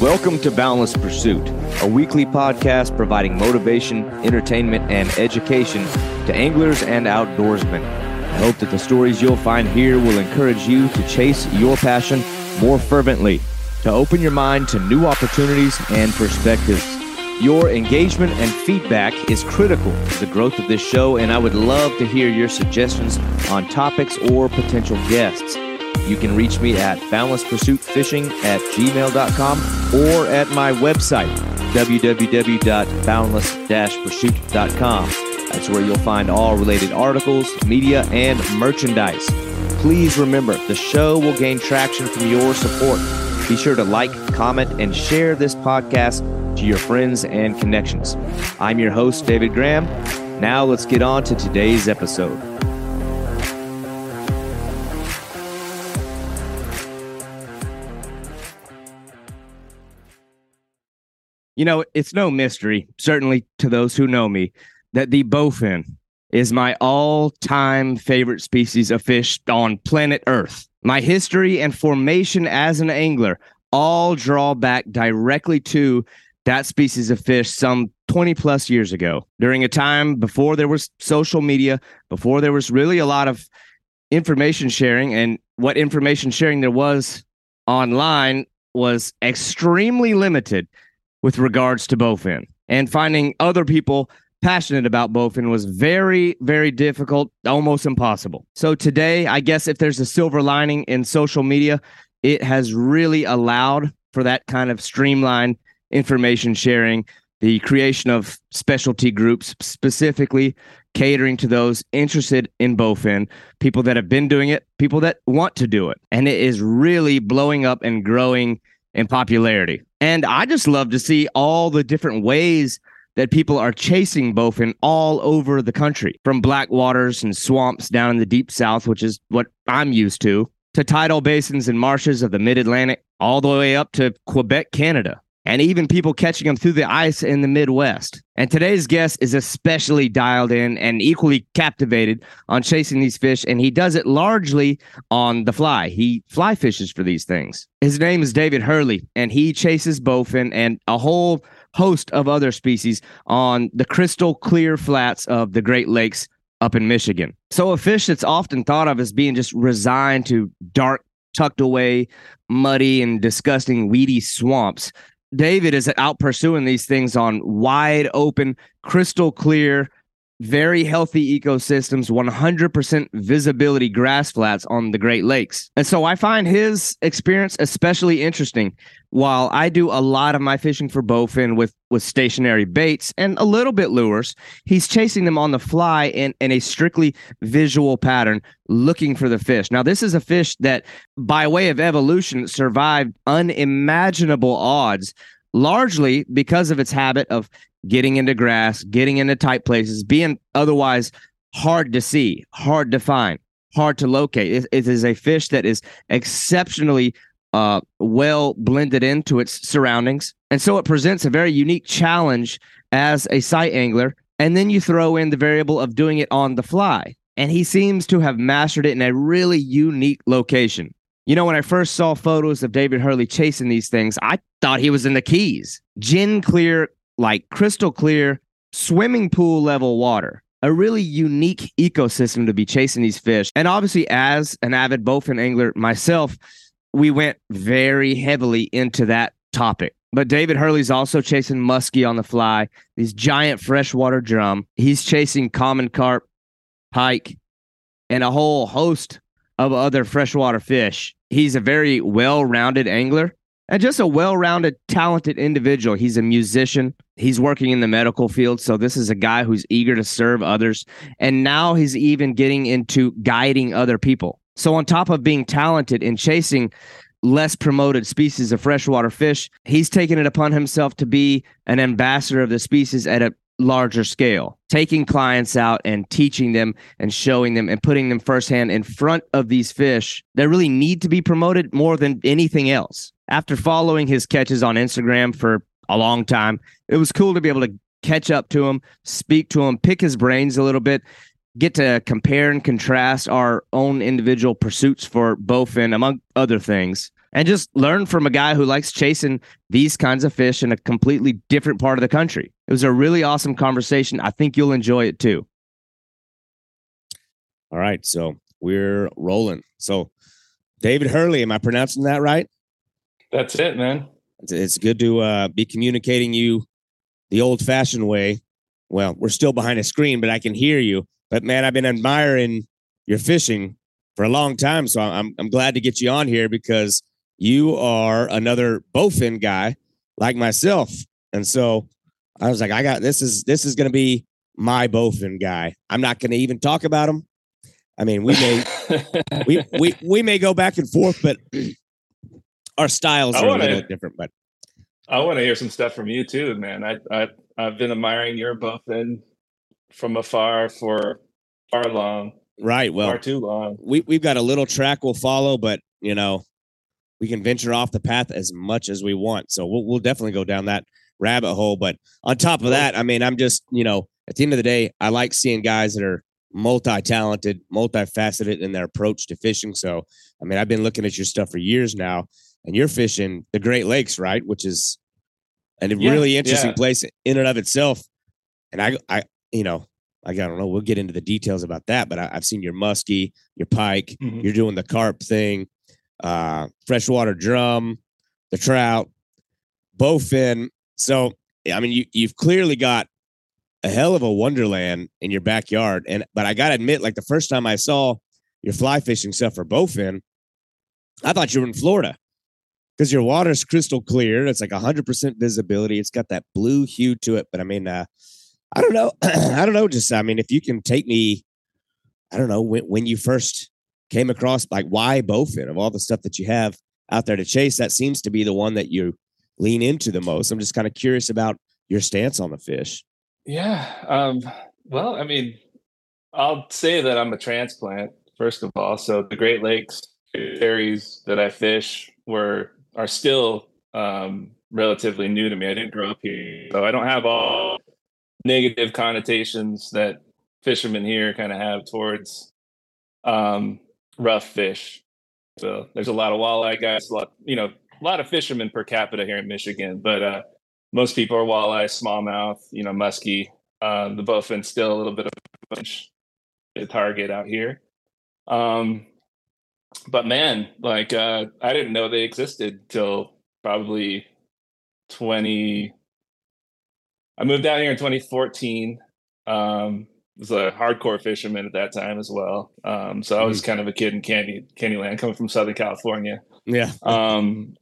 Welcome to Boundless Pursuit, a weekly podcast providing motivation, entertainment, and education to anglers and outdoorsmen. I hope that the stories you'll find here will encourage you to chase your passion more fervently, to open your mind to new opportunities and perspectives. Your engagement and feedback is critical to the growth of this show, and I would love to hear your suggestions on topics or potential guests. You can reach me at boundlesspursuitfishing at gmail.com or at my website, www.boundless-pursuit.com. That's where you'll find all related articles, media, and merchandise. Please remember, the show will gain traction from your support. Be sure to like, comment, and share this podcast to your friends and connections. I'm your host, David Graham. Now let's get on to today's episode. You know, it's no mystery, certainly to those who know me, that the bowfin is my all time favorite species of fish on planet Earth. My history and formation as an angler all draw back directly to that species of fish some 20 plus years ago during a time before there was social media, before there was really a lot of information sharing. And what information sharing there was online was extremely limited with regards to Bowfin And finding other people passionate about Bowfin was very, very difficult, almost impossible. So today, I guess if there's a silver lining in social media, it has really allowed for that kind of streamlined information sharing, the creation of specialty groups specifically catering to those interested in Bowfin, people that have been doing it, people that want to do it. And it is really blowing up and growing in popularity. And I just love to see all the different ways that people are chasing bowfin all over the country, from black waters and swamps down in the deep south, which is what I'm used to, to tidal basins and marshes of the mid Atlantic, all the way up to Quebec, Canada and even people catching them through the ice in the Midwest. And today's guest is especially dialed in and equally captivated on chasing these fish, and he does it largely on the fly. He fly fishes for these things. His name is David Hurley, and he chases bowfin and a whole host of other species on the crystal clear flats of the Great Lakes up in Michigan. So, a fish that's often thought of as being just resigned to dark, tucked away, muddy, and disgusting weedy swamps David is out pursuing these things on wide open, crystal clear, very healthy ecosystems, 100% visibility grass flats on the Great Lakes. And so I find his experience especially interesting. While I do a lot of my fishing for bowfin with, with stationary baits and a little bit lures, he's chasing them on the fly in, in a strictly visual pattern, looking for the fish. Now, this is a fish that, by way of evolution, survived unimaginable odds largely because of its habit of getting into grass, getting into tight places, being otherwise hard to see, hard to find, hard to locate. it, it is a fish that is exceptionally uh, well blended into its surroundings. And so it presents a very unique challenge as a sight angler. And then you throw in the variable of doing it on the fly. And he seems to have mastered it in a really unique location. You know, when I first saw photos of David Hurley chasing these things, I thought he was in the Keys. Gin clear like crystal clear swimming pool level water. A really unique ecosystem to be chasing these fish. And obviously, as an avid bowfin angler myself, we went very heavily into that topic. But David Hurley's also chasing muskie on the fly, these giant freshwater drum. He's chasing common carp, pike, and a whole host of other freshwater fish. He's a very well rounded angler and just a well-rounded talented individual. He's a musician. He's working in the medical field so this is a guy who's eager to serve others. And now he's even getting into guiding other people. So on top of being talented in chasing less promoted species of freshwater fish he's taken it upon himself to be an ambassador of the species at a larger scale, taking clients out and teaching them and showing them and putting them firsthand in front of these fish that really need to be promoted more than anything else. After following his catches on Instagram for a long time, it was cool to be able to catch up to him, speak to him, pick his brains a little bit, get to compare and contrast our own individual pursuits for bowfin, among other things. and just learn from a guy who likes chasing these kinds of fish in a completely different part of the country. It was a really awesome conversation. I think you'll enjoy it too. All right. So we're rolling. So, David Hurley, am I pronouncing that right? That's it, man. It's good to uh, be communicating you the old fashioned way. Well, we're still behind a screen, but I can hear you. But man, I've been admiring your fishing for a long time. So I'm, I'm glad to get you on here because you are another bowfin guy like myself. And so I was like, I got this is this is going to be my bowfin guy. I'm not going to even talk about him. I mean, we may we, we we may go back and forth, but our styles are wanna, a little different. But I want to hear some stuff from you too, man. I I I've been admiring your bowfin from afar for far long. Right. Well, far too long. We we've got a little track we'll follow, but you know, we can venture off the path as much as we want. So we'll we'll definitely go down that rabbit hole. But on top of that, I mean, I'm just you know, at the end of the day, I like seeing guys that are multi-talented, multifaceted in their approach to fishing. So, I mean, I've been looking at your stuff for years now, and you're fishing the Great Lakes, right? Which is a yeah, really interesting yeah. place in and of itself. And I, I, you know, I don't know. We'll get into the details about that, but I, have seen your muskie, your pike. Mm-hmm. You're doing the carp thing, uh, freshwater drum, the trout, bowfin. So, I mean, you you've clearly got a hell of a wonderland in your backyard. And but I gotta admit, like the first time I saw your fly fishing stuff for bowfin, I thought you were in Florida because your water's crystal clear. It's like hundred percent visibility. It's got that blue hue to it. But I mean, uh, I don't know. I don't know. Just I mean, if you can take me, I don't know when when you first came across like why bowfin of all the stuff that you have out there to chase. That seems to be the one that you lean into the most. I'm just kind of curious about your stance on the fish. Yeah. Um, well, I mean, I'll say that I'm a transplant, first of all. So the Great Lakes areas that I fish were are still um, relatively new to me. I didn't grow up here. So I don't have all negative connotations that fishermen here kind of have towards um, rough fish. So there's a lot of walleye guys, a lot, you know, a lot of fishermen per capita here in Michigan, but uh, most people are walleye, smallmouth, you know, muskie. Uh, the bowfin's still a little bit of a target out here. Um, but man, like uh, I didn't know they existed till probably 20. I moved down here in 2014. Um, was a hardcore fisherman at that time as well. Um, so I was mm. kind of a kid in Candy Candyland, coming from Southern California. Yeah. Um,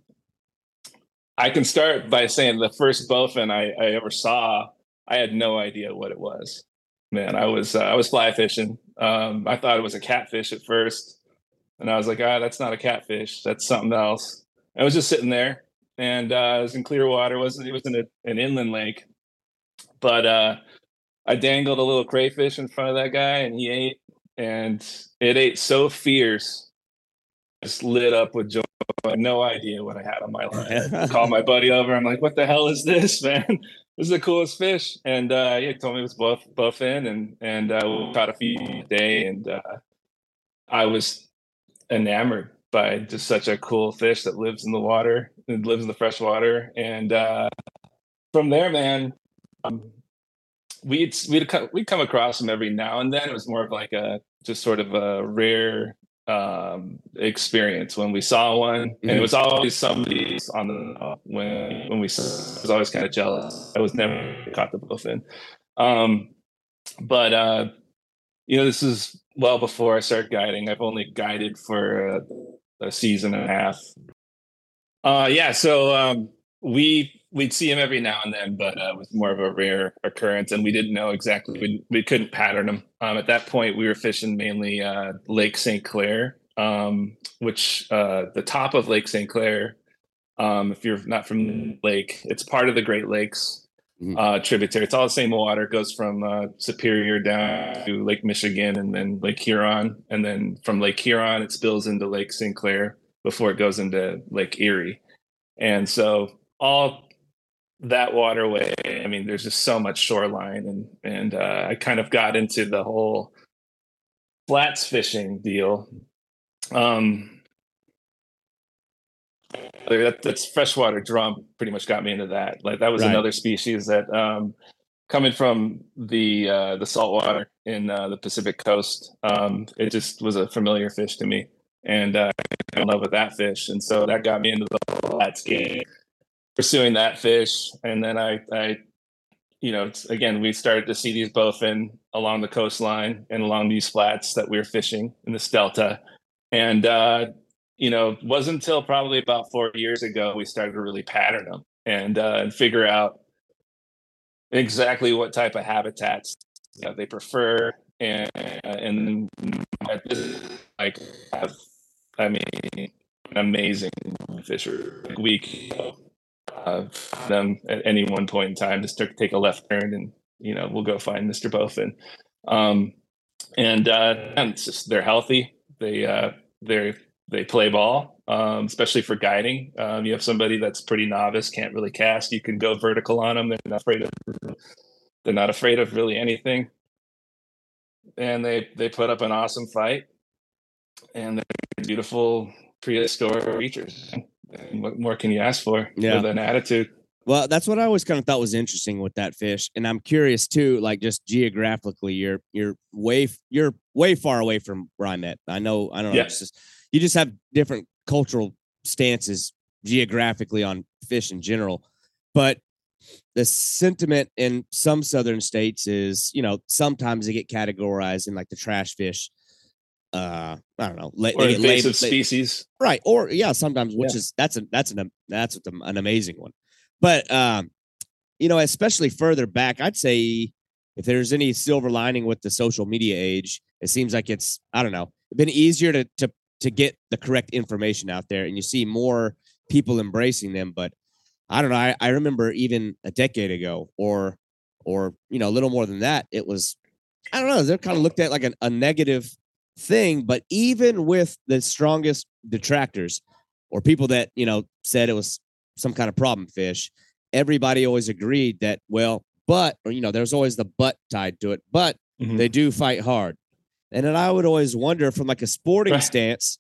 I can start by saying the first bowfin I, I ever saw, I had no idea what it was. Man, I was uh, I was fly fishing. Um, I thought it was a catfish at first, and I was like, ah, that's not a catfish. That's something else. I was just sitting there, and uh, it was in clear water. It wasn't it was in a, an inland lake, but uh, I dangled a little crayfish in front of that guy, and he ate, and it ate so fierce, just lit up with joy I had no idea what I had on my line. Call my buddy over. I'm like, what the hell is this, man? This is the coolest fish. And uh, he told me it was buff bowfin, and and uh, we caught a few a day, and uh, I was enamored by just such a cool fish that lives in the water and lives in the fresh water. And uh, from there, man, um, we'd we'd we'd come across them every now and then. It was more of like a just sort of a rare um, experience when we saw one, and it was always somebody on the when when we I was always kind of jealous. I was never caught the bowfin, um, but uh, you know this is well before I start guiding. I've only guided for a, a season and a half. Uh, yeah, so um, we we'd see him every now and then, but uh, it was more of a rare occurrence, and we didn't know exactly. We, we couldn't pattern him. Um, at that point, we were fishing mainly uh, Lake St. Clair, um, which uh, the top of Lake St. Clair. Um, if you're not from the lake, it's part of the Great Lakes. Uh, tributary. It's all the same water. It goes from uh, Superior down to Lake Michigan and then Lake Huron, and then from Lake Huron it spills into Lake St. Clair before it goes into Lake Erie. And so all that waterway i mean there's just so much shoreline and and uh, i kind of got into the whole flats fishing deal um that, that's freshwater drum pretty much got me into that. Like that was Right. another species that um, coming from the uh, the saltwater in uh, the Pacific coast, um, it just was a familiar fish to me, and uh, I in love with that fish, and so that got me into the flats game, pursuing that fish, and then I, I, you know, it's, again we started to see these bowfin along the coastline and along these flats that we were fishing in this delta, and uh, you know, it wasn't until probably about four years ago we started to really pattern them and uh, and figure out exactly what type of habitats you know, they prefer and and at this, like have, I mean an amazing fisher like we can, uh, them at any one point in time just take a left turn and you know we'll go find Mr. Bowfin um, and uh, and just they're healthy they uh, they're they play ball, um, especially for guiding. Um, you have somebody that's pretty novice, can't really cast. You can go vertical on them. They're not afraid of. They're not afraid of really anything, and they they put up an awesome fight, and they're beautiful prehistoric creatures. And what more can you ask for Yeah. with an attitude? Well, that's what I always kind of thought was interesting with that fish, and I'm curious too. Like just geographically, you're you're way you're way far away from where I'm at. I know I don't know. Yeah. It's just, you just have different cultural stances geographically on fish in general, but the sentiment in some southern states is you know sometimes they get categorized in like the trash fish. Uh, I don't know. la- Or invasive species. right or yeah sometimes which Yeah. is that's a that's an that's an an amazing one but um you know especially further back i'd say if there's any silver lining with the social media age it seems like it's i don't know been easier to to to get the correct information out there and you see more people embracing them but i don't know i, I remember even a decade ago or or you know a little more than that it was i don't know they're kind of looked at like an, a negative thing but even with the strongest detractors or people that you know said it was some kind of problem fish everybody always agreed that well but or you know there's always the but tied to it but Mhm. they do fight hard and then i would always wonder from like a sporting Right. stance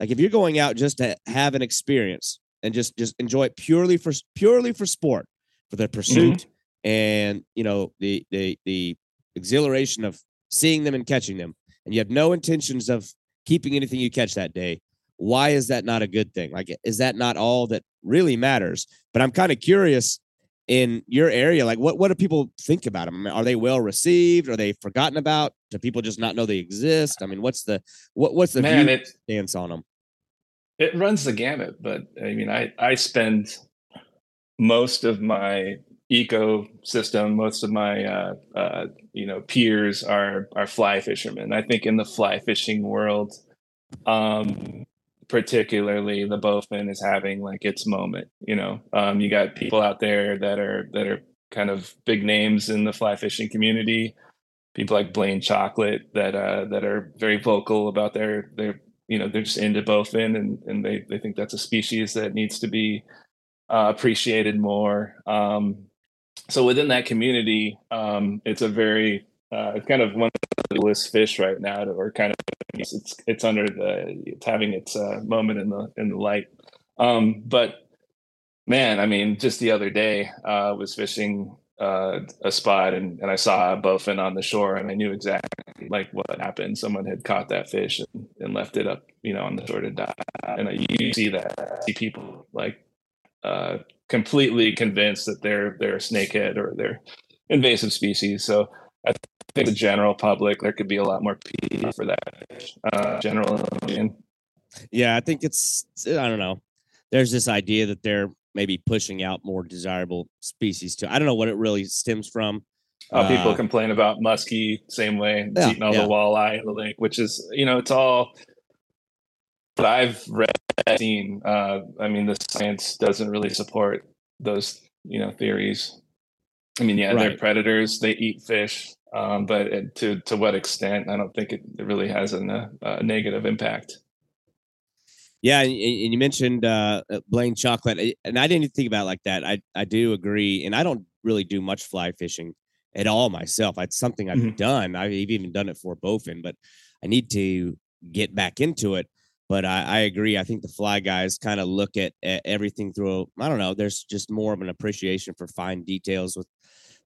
like if you're going out just to have an experience and just just enjoy it purely for purely for sport for the pursuit mm-hmm. and you know the the the exhilaration of seeing them and catching them and you have no intentions of keeping anything you catch that day why is that not a good thing? Like is that not all that really matters? But i'm kind of curious in your area like what what do people think about them I mean, are they well received? Are they forgotten about? Do people just not know they exist? I mean what's the what what's the Man, it stance on them it runs the gamut but i mean i i spend most of my ecosystem most of my uh, uh you know peers are are fly fishermen. I think in the fly fishing world um particularly the bowfin is having like its moment you know? Um you got people out there that are that are kind of big names in the fly fishing community. People like blane chocklett that uh that are very vocal about their their you know they're just into bowfin and and they they think that's a species that needs to be uh, appreciated more. Um so within that community um it's a very uh it's kind of one of the coolest fish right now or kind of it's it's, under the it's having its uh, moment in the in the light um but man i mean just the other day uh, i was fishing uh, a spot and, and I saw a bowfin on the shore and I knew exactly like what happened. Someone had caught that fish and, and left it up, you know, on the shore to die. And I, you see that, see people like uh, completely convinced that they're they're a snakehead or they're invasive species. So I think the general public there could be a lot more P for that. Uh, general opinion. Yeah, I think it's I don't know. There's this idea that they're maybe pushing out more desirable species too. I don't know what it really stems from. Uh, people Uh, complain about muskie same way, Yeah, eating all yeah. the walleye in the lake, which is you know it's all. But I've read, seen. Uh, I mean, the science doesn't really support those you know theories. I mean, yeah, they're predators; they eat fish, um, but it, to to what extent? I don't think it, it really has a, ne- a negative impact. Yeah, and, you mentioned uh, uh, Blane Chocklett, and I didn't think about it like that. I I do agree, and I don't really do much fly fishing at all myself. It's something I've Mhm. done. I've even done it for bowfin, but I need to get back into it. But I, I agree. I think the fly guys kind of look at, at everything through. I don't know. There's just more of an appreciation for fine details with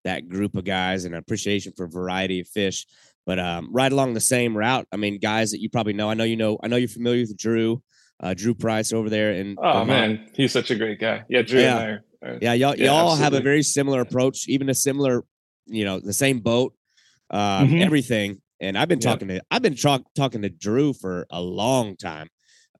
that group of guys and appreciation for variety of fish. But um, right along the same route, I mean, guys that you probably know. I know you know. I know you're familiar with Drew, uh, Drew Price over there. And oh man, he's such a great guy. Yeah, Drew Yeah. and I are- yeah, y'all, Yeah, y'all have a very similar approach, even a similar, you know, the same boat, um, Mhm. everything. And I've been Yep. talking to, I've been talk, talking to Drew for a long time.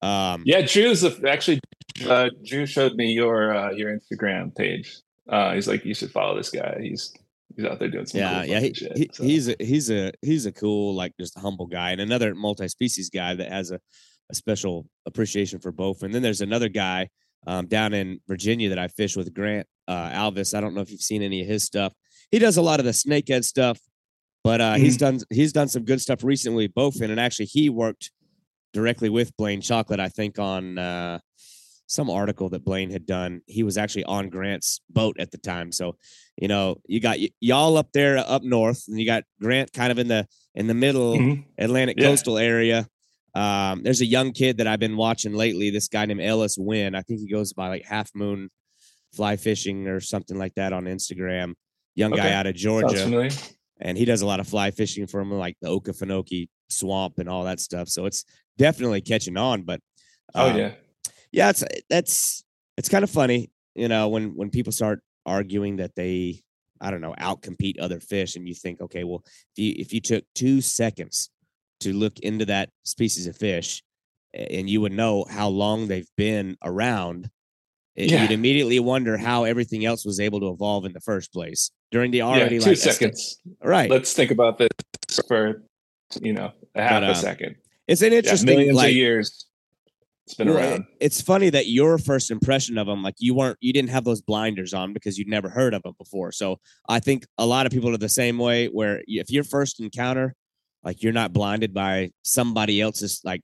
Um, Yeah, Drew's the, actually. Uh, Drew showed me your uh, your Instagram page. Uh, he's like, you should follow this guy. He's he's out there doing some. yeah, cool yeah. He, shit, he- so. he's a, he's a, he's a cool, like just humble guy and another multi-species guy that has a, a special appreciation for both. And then there's another guy um, down in Virginia that I fish with Grant uh, Alvis. I don't know if you've seen any of his stuff. He does a lot of the snakehead stuff, but uh, he's done he's done some good stuff recently with Bowfin, and actually he worked directly with Blane Chocklett, I think, on uh, some article that Blane had done. He was actually on Grant's boat at the time, so you know you got y- y'all up there up north, and you got Grant kind of in the in the middle Mhm. Atlantic Yeah. coastal area. Um, there's a young kid that I've been watching lately. This guy named Ellis Wynn. I think he goes by like Half Moon Fly Fishing or something like that on Instagram. Young guy out of Georgia, and he does a lot of fly fishing from like the Okefenokee Swamp and all that stuff. So it's definitely catching on. But Oh um, yeah. Yeah, it's eh, that's it's kind of funny, you know, when when people start arguing that they, I don't know, outcompete other fish, and you think, okay, well, if you if you took two seconds to look into that species of fish, and you would know how long they've been around, eh, it- Yeah. you'd immediately wonder how everything else was able to evolve in the first place during the already yeah, two like seconds. right? Let's think about this for you know a half But, a second. it's an Yeah, interesting millions like of years. It's been Well, around. it's funny that your first impression of them, like you weren't, you didn't have those blinders on because you'd never heard of them before. So I think a lot of people are the same way. Where if your first encounter, like you're not blinded by somebody else's like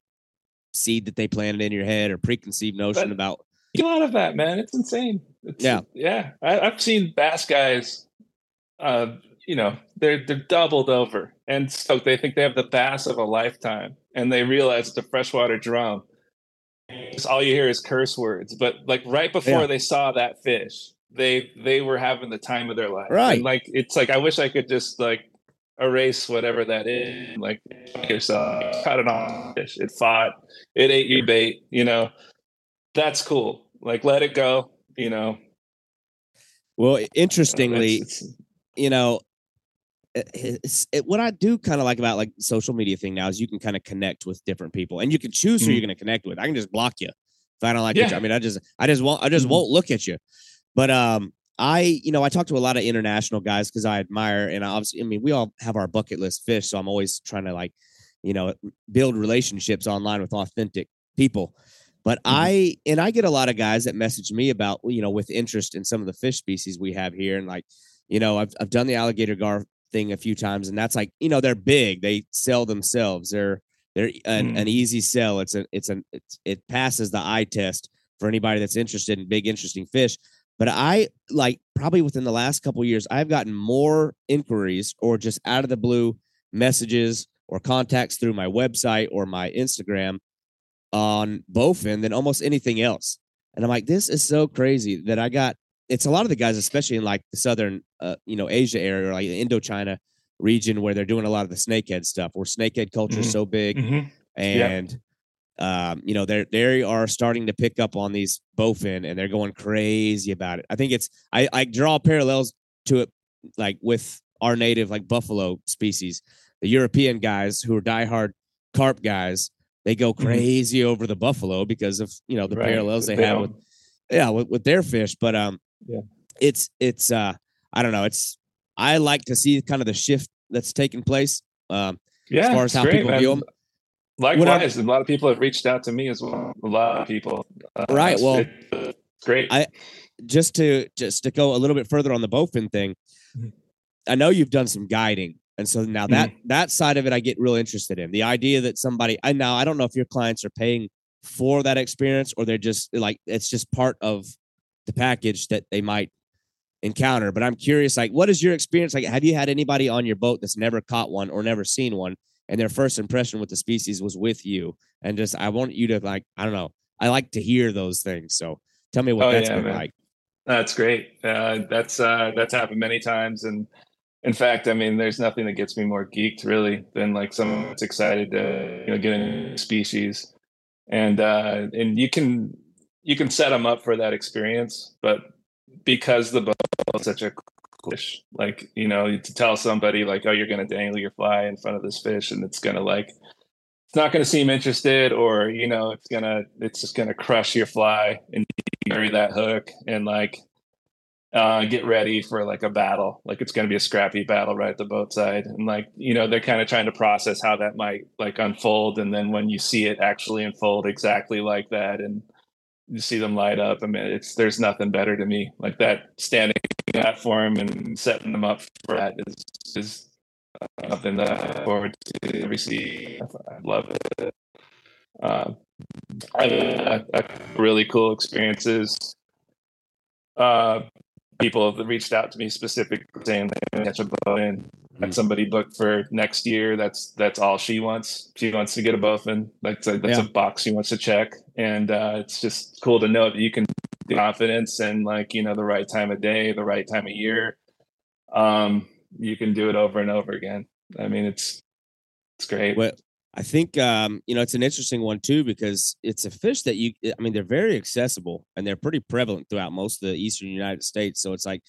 seed that they planted in your head or preconceived notion But- about. a lot of that, man. It's insane. It's, Yeah. yeah. I, I've seen bass guys. Uh, you know, they're they're doubled over, and so they think they have the bass of a lifetime, and they realize it's a freshwater drum. It's all you hear is curse words, but like right before Yeah. they saw that fish, they they were having the time of their life. Right. And like it's like I wish I could just like erase whatever that is. Like yourself, cut it off. Fish. It fought. It ate your bait. You know, that's cool. Like let it go. You know. Well, It's- interestingly, it's- you know, it, it's, it, what I do kind of like about like social media thing now is you can kind of connect with different people, and you can choose who Mhm. you're going to connect with. I can just block you if I don't like you. I mean, I just, I just won't, I just Mhm. won't look at you. But um, I, you know, I talk to a lot of international guys because I admire, and I obviously, I mean, we all have our bucket list fish, so I'm always trying to like, you know, build relationships online with authentic people. But I and I get a lot of guys that message me about you know with interest in some of the fish species we have here, and like you know I've I've done the alligator gar thing a few times, and that's like you know they're big, they sell themselves, they're they're an, an mm. easy sell. It's a it's an it's, it passes the eye test for anybody that's interested in big interesting fish. But I like probably within the last couple of years, I've gotten more inquiries or just out of the blue messages or contacts through my website or my Instagram on Bowfin than almost anything else. And I'm like, this is so crazy that I got. It's a lot of the guys, especially in like the southern, uh, you know, Asia area or like the Indochina region, where they're doing a lot of the snakehead stuff, where snakehead culture is Mhm. so big, Mhm. and um, you know, they're they are starting to pick up on these bowfin, and they're going crazy about it. I think it's I I draw parallels to it, like with our native like buffalo species, the European guys who are diehard carp guys. They go Mhm. crazy over the buffalo because of you know the Right. parallels they They have with yeah with, with their fish but um Yeah. it's it's uh i don't know it's i like to see kind of the shift that's taking place um yeah, as far as how great, people man. view 'em. Likewise, a lot of people have reached out to me as well. A lot of people. Uh, Right, well, it's great. I- just to just to go a little bit further on the bowfin thing Mhm. i know you've done some guiding and so now that that side of it i get real interested in the idea that somebody i now i don't know if your clients are paying for that experience or they're just like it's just part of the package that they might encounter but i'm curious like what is your experience like have you had anybody on your boat that's never caught one or never seen one and their first impression with the species was with you. And just I want you to like I don't know. I like to hear those things. So tell me what Oh, that's yeah, been man. like. That's great. Uh, that's uh, that's happened many times, and in fact, I mean, there's nothing that gets me more geeked really than like someone that's excited to you know get a new species, and uh, and you can you can set them up for that experience, but because the boat is such a fish, like you know, to tell somebody like, oh, you're going to dangle your fly in front of this fish, and it's going to like it's not going to seem interested or you know it's gonna it's just going to crush your fly and carry that hook and like uh, get ready for like a battle. Like it's going to be a scrappy battle right at the boat side and like you know they're kind of trying to process how that might like unfold and then when you see it actually unfold exactly like that and you see them light up i mean it's there's nothing better to me like that standing platform and setting them up for that is is something that I look forward to every. I love it. Uh, I a really cool experiences. Uh, people have reached out to me specifically saying they catch a bowfin. Had somebody booked for next year. That's that's all she wants. She wants to get a bowfin. That's a, that's Yeah. a box she wants to check, and uh, it's just cool to know that you can do confidence and like you know the right time of day, the right time of year. Um, you can do it over and over again. I mean, it's it's great. Well, I think um, you know it's an interesting one too because it's a fish that you. I mean, they're very accessible and they're pretty prevalent throughout most of the eastern United States. So it's like,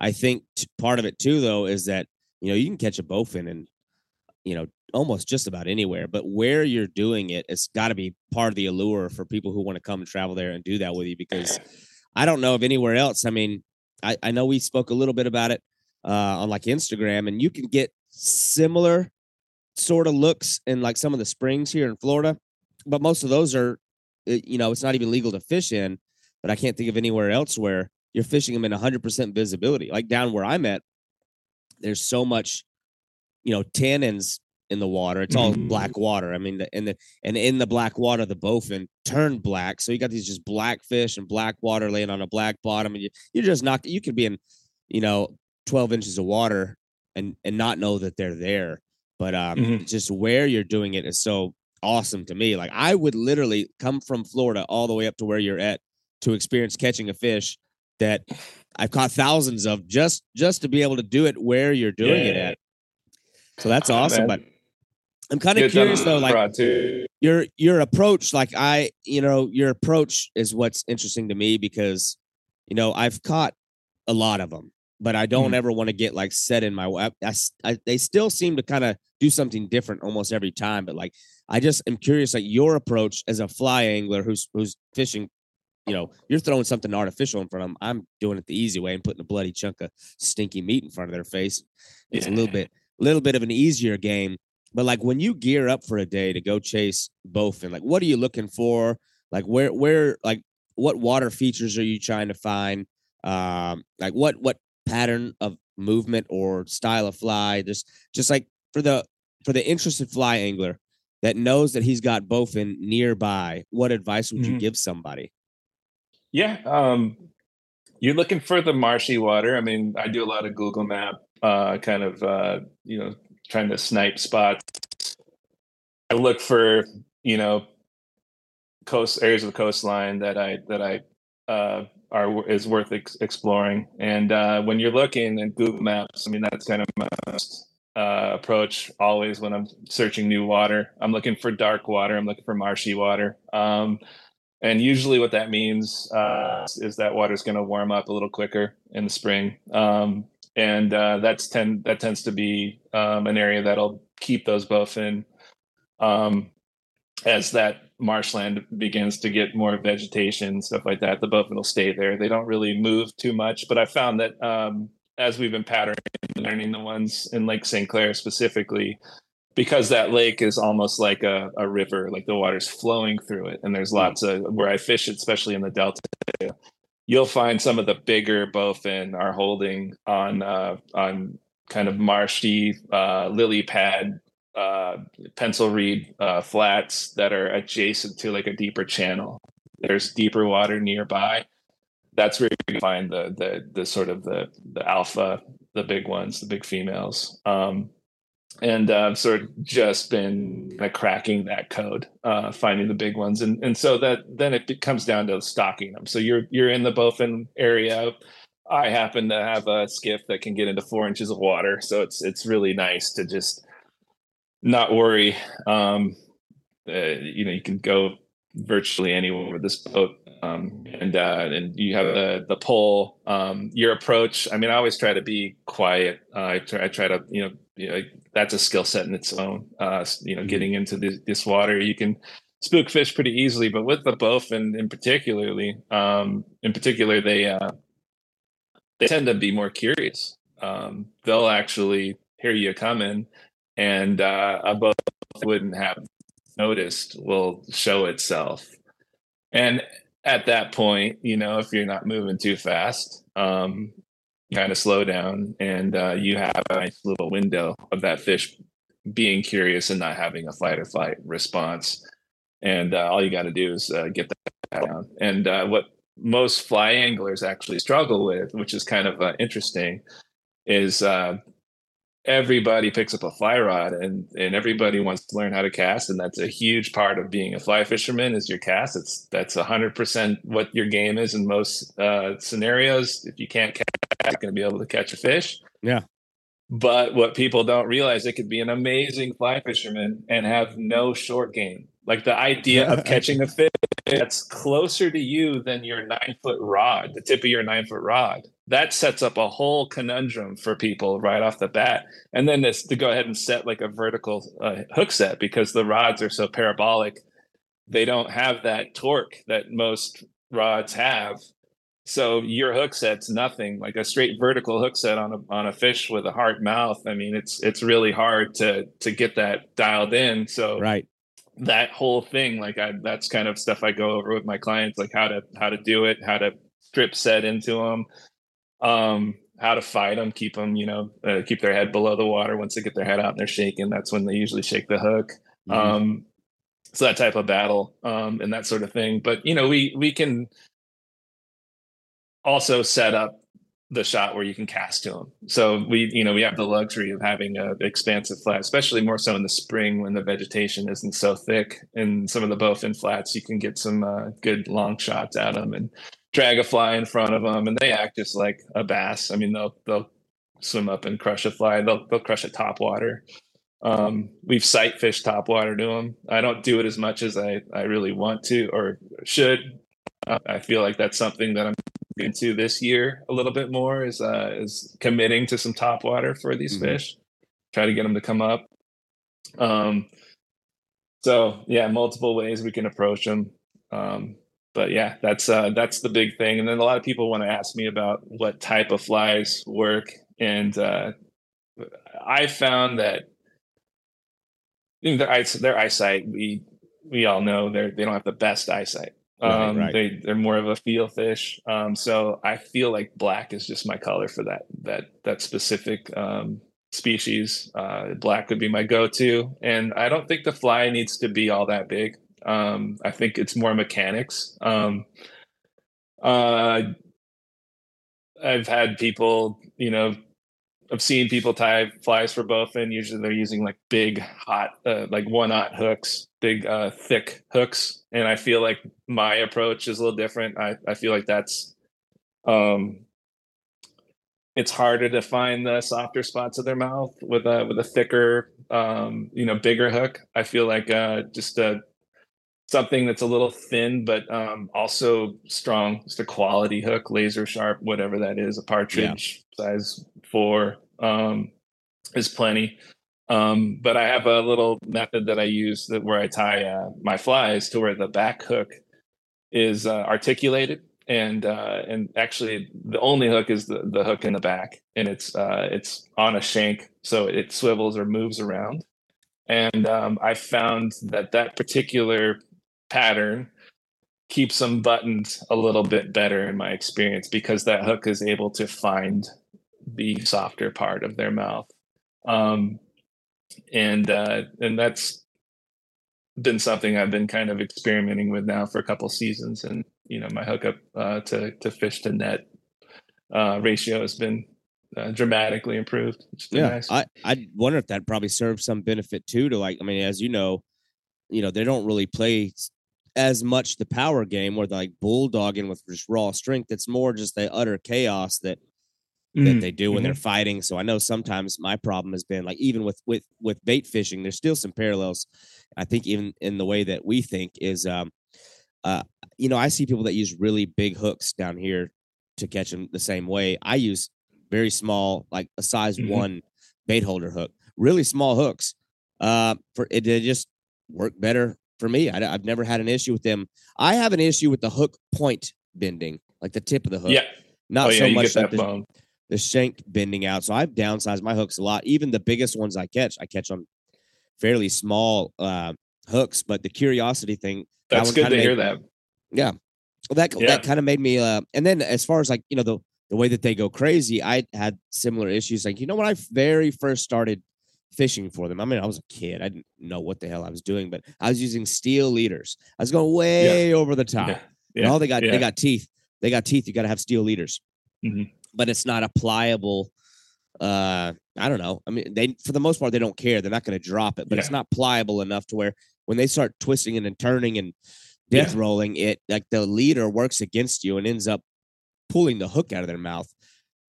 I think t- part of it too, though, is that you know you can catch a bowfin and you know, almost just about anywhere. But where you're doing it, it's got to be part of the allure for people who want to come and travel there and do that with you. Because I don't know of anywhere else. I mean, I, I know we spoke a little bit about it uh, on like Instagram, and you can get similar sort of looks in like some of the springs here in Florida, but most of those are, uh, you know, it's not even legal to fish in. But I can't think of anywhere else where you're fishing them in 100% visibility. Like down where I'm at, there's so much, you know, tannins in the water. It's all Mhm. black water. I mean, the, and the and in the black water, the bowfin turned black. So you got these just black fish and black water laying on a black bottom, and you you just knocked. You could be in, you know, 12 inches of water and and not know that they're there. But um, Mhm. just where you're doing it is so awesome to me. Like I would literally come from Florida all the way up to where you're at to experience catching a fish that I've caught thousands of just just to be able to do it where you're doing it at. So that's awesome. Man. But I'm kind of curious though, like your your approach like i you know your approach is what's interesting to me because you know i've caught a lot of them but i don't Mhm. ever want to get like set in my way I, I- they still seem to kind of do something different almost every time but like i just am curious like your approach as a fly angler who's who's fishing you know you're throwing something artificial in front of them i'm doing it the easy way and putting a bloody chunk of stinky meat in front of their face it's a little Yeah. bit little bit of an easier game but like when you gear up for a day to go chase bowfin, like what are you looking for? Like where where like what water features are you trying to find? Um, like what what pattern of movement or style of fly? Just just like for the for the interested fly angler that knows that he's got bowfin nearby, what advice would you Mhm. give somebody? Yeah. Um, you're looking for the marshy water. I mean, I do a lot of Google Map, uh, kind of, uh, you know, trying to snipe spots. I look for, you know, coast areas of the coastline that I that I uh, are is worth ex- exploring. And uh, when you're looking at Google Maps, I mean, that's kind of my most, uh, approach always when I'm searching new water. I'm looking for dark water. I'm looking for marshy water. Um, and usually, what that means uh, is that water's going to warm up a little quicker in the spring, um, and uh, that's tend that tends to be um, an area that'll keep those bowfin um, as that marshland begins to get more vegetation, stuff like that. The bowfin will stay there. They don't really move too much, but I found that um, as we've been patterning learning the ones in Lake St. Clair specifically, because that lake is almost like a, a river, like the water's flowing through it. And there's lots of where I fish, especially in the Delta, you'll find some of the bigger bowfin are holding on uh, on kind of marshy uh, lily pad uh, pencil reed uh, flats that are adjacent to like a deeper channel. There's deeper water nearby. That's where you find the the the sort of the the alpha, the big ones, the big females. Um, and uh, sort of just been like cracking that code, uh, finding the big ones, and and so that then it comes down to stocking them. So you're you're in the bowfin area. I happen to have a skiff that can get into four inches of water, so it's it's really nice to just not worry. Um, uh, you know, you can go virtually anywhere with this boat, um, and uh, and you have the the pole. Um, your approach. I mean, I always try to be quiet. Uh, I try I try to you know, you know that's a skill set in its own. Uh, you know, mm-hmm. getting into this, this water, you can spook fish pretty easily, but with the bowfin in particularly, um, in particular, they uh, they tend to be more curious. Um, they'll actually hear you coming, and uh, a boat wouldn't have noticed will show itself. And at that point, you know, if you're not moving too fast, um, kind of slow down, and uh, you have a nice little window of that fish being curious and not having a fight or flight response. And uh, all you got to do is uh, get that down. And uh, what most fly anglers actually struggle with, which is kind of uh, interesting, is uh, everybody picks up a fly rod and and everybody wants to learn how to cast and that's a huge part of being a fly fisherman is your cast. It's that's 100% what your game is in most uh, scenarios. If you can't catch you're going to be able to catch a fish. Yeah. But what people don't realize it could be an amazing fly fisherman and have no short game like the idea of catching a fish that's closer to you than your nine foot rod, the tip of your nine foot rod. That sets up a whole conundrum for people right off the bat. And then this to go ahead and set like a vertical uh, hook set because the rods are so parabolic, they don't have that torque that most rods have. So your hook set's nothing like a straight vertical hook set on a on a fish with a hard mouth. I mean, it's it's really hard to to get that dialed in. So right that whole thing like I, that's kind of stuff i go over with my clients like how to how to do it how to strip set into them um how to fight them keep them you know uh, keep their head below the water once they get their head out and they're shaking that's when they usually shake the hook mm-hmm. um so that type of battle um and that sort of thing but you know we we can also set up the shot where you can cast to them. So we, you know, we have the luxury of having a expansive flat, especially more so in the spring when the vegetation isn't so thick. In some of the bowfin flats, you can get some uh, good long shots at them and drag a fly in front of them, and they act just like a bass. I mean, they'll they'll swim up and crush a fly. They'll they'll crush a top water. Um, we've sight fished top water to them. I don't do it as much as I I really want to or should. I feel like that's something that I'm into this year a little bit more is uh, is committing to some top water for these mm-hmm. fish. Try to get them to come up. Um, so yeah, multiple ways we can approach them. Um, but yeah, that's uh, that's the big thing. And then a lot of people want to ask me about what type of flies work, and uh, I found that their, eyes, their eyesight we we all know they they don't have the best eyesight. Um, right, right. They they're more of a feel fish. Um, so I feel like black is just my color for that that that specific um, species. Uh, black would be my go-to, and I don't think the fly needs to be all that big. Um, I think it's more mechanics. Um, uh, I've had people, you know, I've seen people tie flies for bowfin. Usually they're using like big, hot, uh, like one knot hooks, big, uh, thick hooks. And I feel like my approach is a little different. I, I feel like that's, um, it's harder to find the softer spots of their mouth with a with a thicker, um, you know, bigger hook. I feel like uh, just a something that's a little thin but um, also strong. Just a quality hook, laser sharp, whatever that is, a partridge yeah. size four um, is plenty. Um, but I have a little method that I use that where I tie uh, my flies to where the back hook is uh, articulated, and uh, and actually the only hook is the, the hook in the back, and it's uh, it's on a shank, so it swivels or moves around. And um, I found that that particular pattern keeps them buttoned a little bit better in my experience because that hook is able to find the softer part of their mouth. Um, and uh, and that's been something I've been kind of experimenting with now for a couple seasons. And you know, my hookup uh, to to fish to net uh, ratio has been uh, dramatically improved. Yeah, nice. I I wonder if that probably serves some benefit too. To like, I mean, as you know, you know they don't really play as much the power game where they're like bulldogging with just raw strength. It's more just the utter chaos that that Mm, they do when mhm. they're fighting. So I know sometimes my problem has been like even with with with bait fishing, there's still some parallels. I think even in the way that we think is, um, uh, you know, I see people that use really big hooks down here to catch them the same way. I use very small, like a size Mhm. one bait holder hook, really small hooks. Uh, for it, they just work better for me. I, have never had an issue with them. I have an issue with the hook point bending, like the tip of the hook. Yeah. Not oh yeah, so much like that the, the shank bending out. So I've downsized my hooks a lot. Even the biggest ones I catch, I catch on fairly small uh, hooks. But the curiosity thing. That's one good to hear that. yeah, well, that Yeah. that kind of made me. Uh, and then as far as like you know the the way that they go crazy, I had similar issues. Like you know when I very first started fishing for them, I mean I was a kid, I didn't know what the hell I was doing, but I was using steel leaders. I was going way over the top. Yeah. And all they got, yeah. they got teeth. They got teeth. You got to have steel leaders. Mhm. But it's not a pliable. Uh, I don't know. I mean, they for the most part they don't care. They're not going to drop it, but it's not pliable enough to where when they start twisting and turning and death Yeah. rolling, it like the leader works against you and ends up pulling the hook out of their mouth.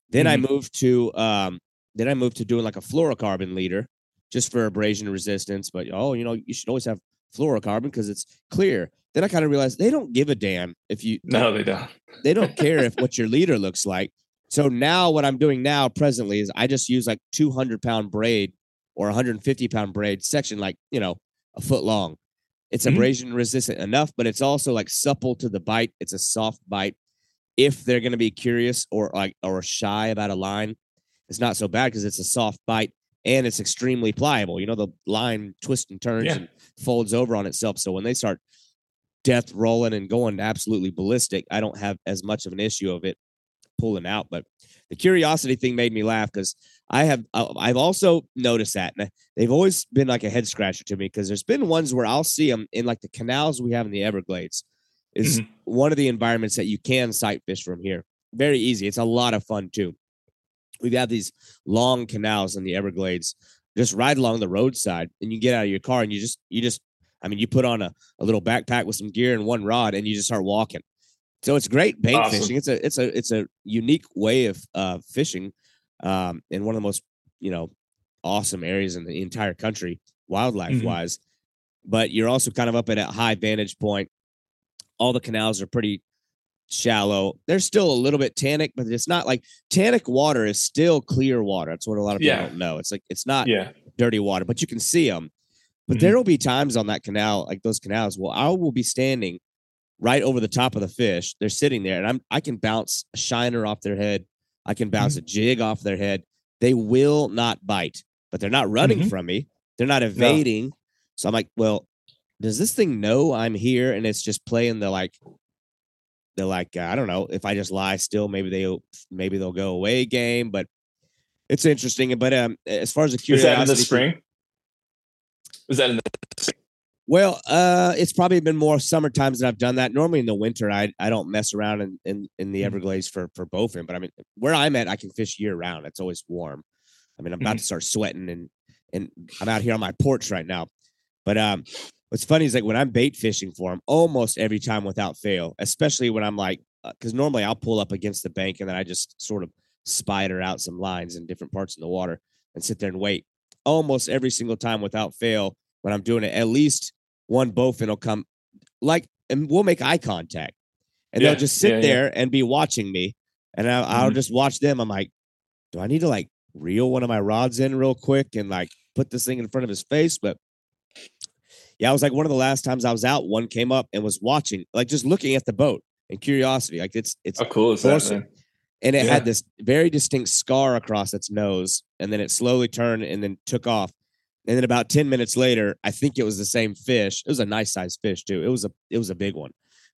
Then I Mm-hmm. moved to um, then I moved to doing like a fluorocarbon leader just for abrasion resistance. But oh, you know, you should always have fluorocarbon because it's clear. Then I kind of realized they don't give a damn if you No, they don't. they don't care if what your leader looks like. So now what I'm doing now presently is I just use like 200 pound braid or 150 pound braid section, like, you know, a foot long. It's Mhm. abrasion resistant enough, but it's also like supple to the bite. It's a soft bite. If they're going to be curious or like, or shy about a line, it's not so bad because it's a soft bite and it's extremely pliable. You know, the line twists and turns Yeah. and folds over on itself. So when they start death rolling and going absolutely ballistic, I don't have as much of an issue of it pulling out. But the curiosity thing made me laugh because I have I- I've also noticed that and they've always been like a head scratcher to me because there's been ones where I'll see them in like the canals we have in the Everglades is Mhm. one of the environments that you can sight fish from here. Very easy. It's a lot of fun too. We have these long canals in the Everglades, just ride along the roadside, and you get out of your car and you just you just I mean you put on a, a little backpack with some gear and one rod and you just start walking. So it's great bait Awesome. fishing. It's a it's a it's a unique way of uh, fishing, um, in one of the most you know awesome areas in the entire country, wildlife Mhm. wise. But you're also kind of up at a high vantage point. All the canals are pretty shallow. They're still a little bit tannic, but it's not like tannic water is still clear water. That's what a lot of people Yeah. don't know. It's like it's not Yeah. dirty water, but you can see them. But Mhm. there will be times on that canal, like those canals, well, I will be standing right over the top of the fish. They're sitting there, and I'm I can bounce a shiner off their head. I can bounce a jig off their head. They will not bite, but they're not running Mhm. from me. They're not evading. So I'm like, well, does this thing know I'm here? And it's just playing the like, the like, uh, I don't know. If I just lie still, maybe they maybe they'll go away game. But it's interesting. But um, as far as the Is curiosity, that in the spring? Is that in the Well, uh, it's probably been more summer times that I've done that. Normally in the winter, I I don't mess around in in, in the Mhm. Everglades for for bowfin. But I mean, where I'm at, I can fish year round. It's always warm. I mean, I'm about to start sweating, and and I'm out here on my porch right now. But um, what's funny is like when I'm bait fishing for them, almost every time without fail, especially when I'm like, because normally I'll pull up against the bank and then I just sort of spider out some lines in different parts of the water and sit there and wait. Almost every single time without fail, when I'm doing it, at least one bowfin will come, like, and we'll make eye contact, and Yeah, they'll just sit yeah, yeah. there and be watching me, and I'll, I'll Mhm. just watch them. I'm like, do I need to like reel one of my rods in real quick and like put this thing in front of his face? But yeah, it was like one of the last times I was out. One came up and was watching, like just looking at the boat and curiosity. Like it's it's How cool is that? Man? and it had this very distinct scar across its nose, and then it slowly turned and then took off. And then about 10 minutes later, I think it was the same fish. It was a nice sized fish too. It was a it was a big one.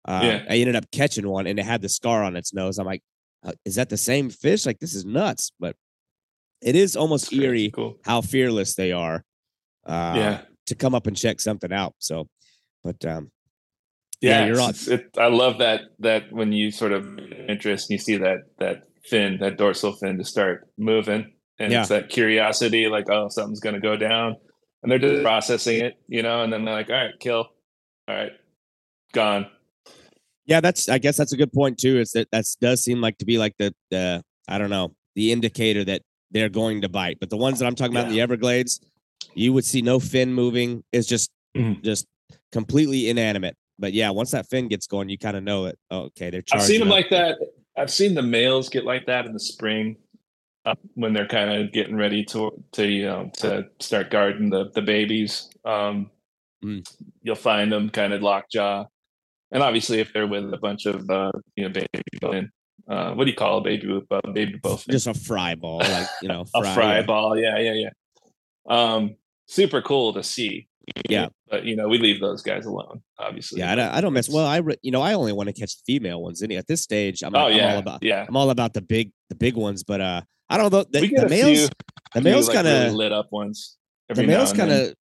Uh, Yeah. I ended up catching one and it had the scar on its nose. I'm like, uh, is that the same fish? Like this is nuts. But it is almost eerie Cool. how fearless they are. Uh, yeah. To come up and check something out. So, but um, Yeah, Yeah, you're on- it's- it, I love that that when you sort of interest and you see that that fin, that dorsal fin, to start moving, and Yeah. it's that curiosity, like oh something's gonna go down, and they're just processing it, you know, and then they're like, all right, kill, all right, gone. Yeah, that's I guess that's a good point too. Is that that does seem like to be like the the I don't know the indicator that they're going to bite. But the ones that I'm talking about in the Everglades, you would see no fin moving. It's just Mhm. just completely inanimate. But yeah, once that fin gets going, you kind of know it. Oh, okay, they're. I've seen them up. like that. I've seen the males get like that in the spring uh, when they're kind of getting ready to to you know to start guarding the the babies. Um, Mm. You'll find them kind of lockjaw, and obviously if they're with a bunch of uh, you know baby bowfin, uh, what do you call a baby with uh, baby bowfin? just a fry ball, like you know, a fry yeah. ball. Yeah, yeah, yeah. Um, super cool to see. Yeah. but you know we leave those guys alone. Obviously. Yeah, I don't, I don't mess. Well, I re- you know I only want to catch the female ones. Any at this stage, I'm, oh I'm yeah, all about yeah. I'm all about the big the big ones. But uh, I don't know the, the males. few, the males like, kind really of lit up ones. the males kind of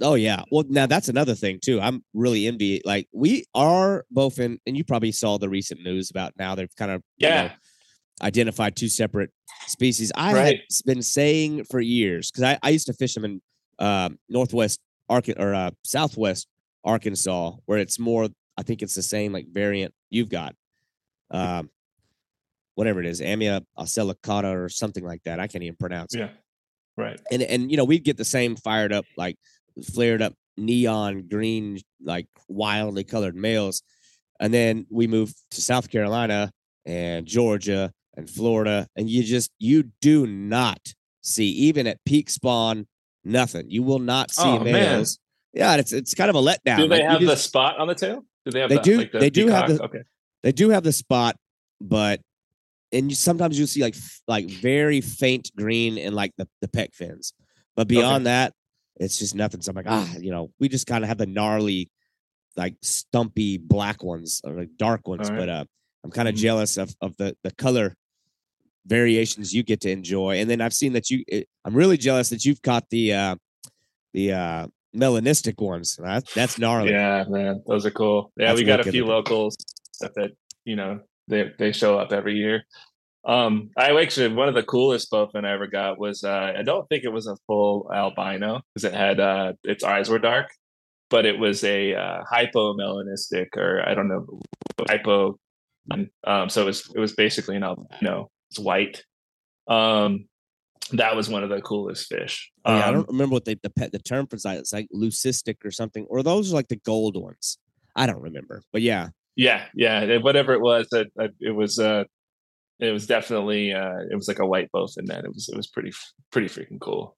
oh yeah well now that's another thing too i'm really envy like we are both in and you probably saw the recent news about now they've kind of you Yeah. know, identified two separate species i Right. had been saying for years because I, I used to fish them in um northwest Ark- or uh, southwest arkansas where it's more i think it's the same like variant you've got um whatever it is amia ocelicata or something like that i can't even pronounce it Yeah. Right. and and you know we'd get the same fired up like flared up neon green like wildly colored males and then we moved to south carolina and georgia and florida and you just you do not see even at peak spawn nothing you will not see Oh, man. males yeah it's it's kind of a letdown Do they Like, you have the spot on the tail? Do they have They the, do- Like the they do have the- okay. they do have the spot but and you, sometimes you'll see like like very faint green in like the, the pec fins but beyond that it's just nothing so i'm like ah you know we just kind of have the gnarly like stumpy black ones or like dark ones right. but uh i'm kind of Mhm. jealous of of the the color variations you get to enjoy and then i've seen that you it, i'm really jealous that you've caught the uh the uh melanistic ones that, that's gnarly Yeah, man, those are cool. Yeah, That's we got a few locals that, that you know they they show up every year. Um, I actually one of the coolest bowfin I ever got was uh, I don't think it was a full albino because it had uh, its eyes were dark, but it was a uh, hypomelanistic or I don't know hypo. Um, so it was it was basically an albino. White. Um, that was one of the coolest fish. Oh, yeah, I Um, don't remember what they, the pet the term for that. It's like leucistic or something, or those are like the gold ones. I don't remember, but yeah, Yeah, yeah, whatever it was, that that it was uh it was definitely uh it was like a white bowfin that. It was it was pretty pretty freaking cool.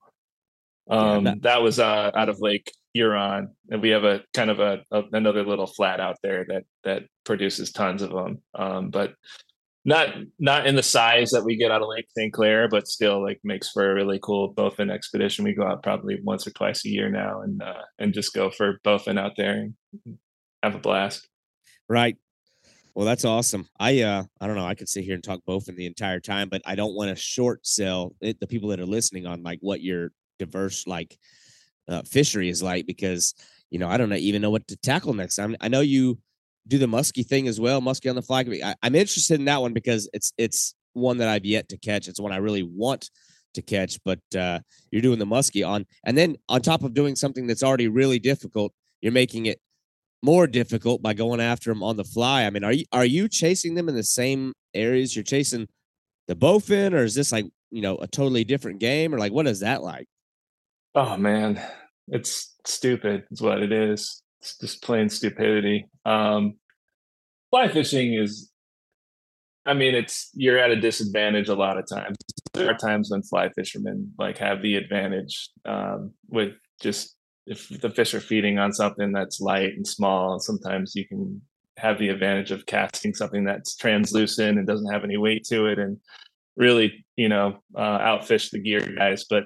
Yeah, Um that- that was uh out of Lake Huron and we have a kind of a, a another little flat out there that that produces tons of them. Um but not not in the size that we get out of Lake St. Clair, but still like makes for a really cool bowfin expedition. We go out probably once or twice a year now and uh and just go for bowfin out there and have a blast. right. Well, that's awesome. I uh I don't know. I could sit here and talk bowfin the entire time, but I don't want to short sell it, the people that are listening on like what your diverse like uh, fishery is like because you know I don't even know what to tackle next time. I know you do the muskie thing as well, muskie on the fly. I, I'm interested in that one because it's it's one that I've yet to catch. It's one I really want to catch, but uh, you're doing the muskie on, and then on top of doing something that's already really difficult, you're making it more difficult by going after them on the fly. I mean, are you are you chasing them in the same areas you're chasing the bowfin, or is this like you know a totally different game, or like what is that like? Oh man, it's stupid. It's what it is. It's just plain stupidity. Um, fly fishing is. I mean, it's you're at a disadvantage a lot of times. There are times when fly fishermen like have the advantage um, with just if the fish are feeding on something that's light and small. Sometimes you can have the advantage of casting something that's translucent and doesn't have any weight to it, and really, you know, uh, outfish the gear guys. But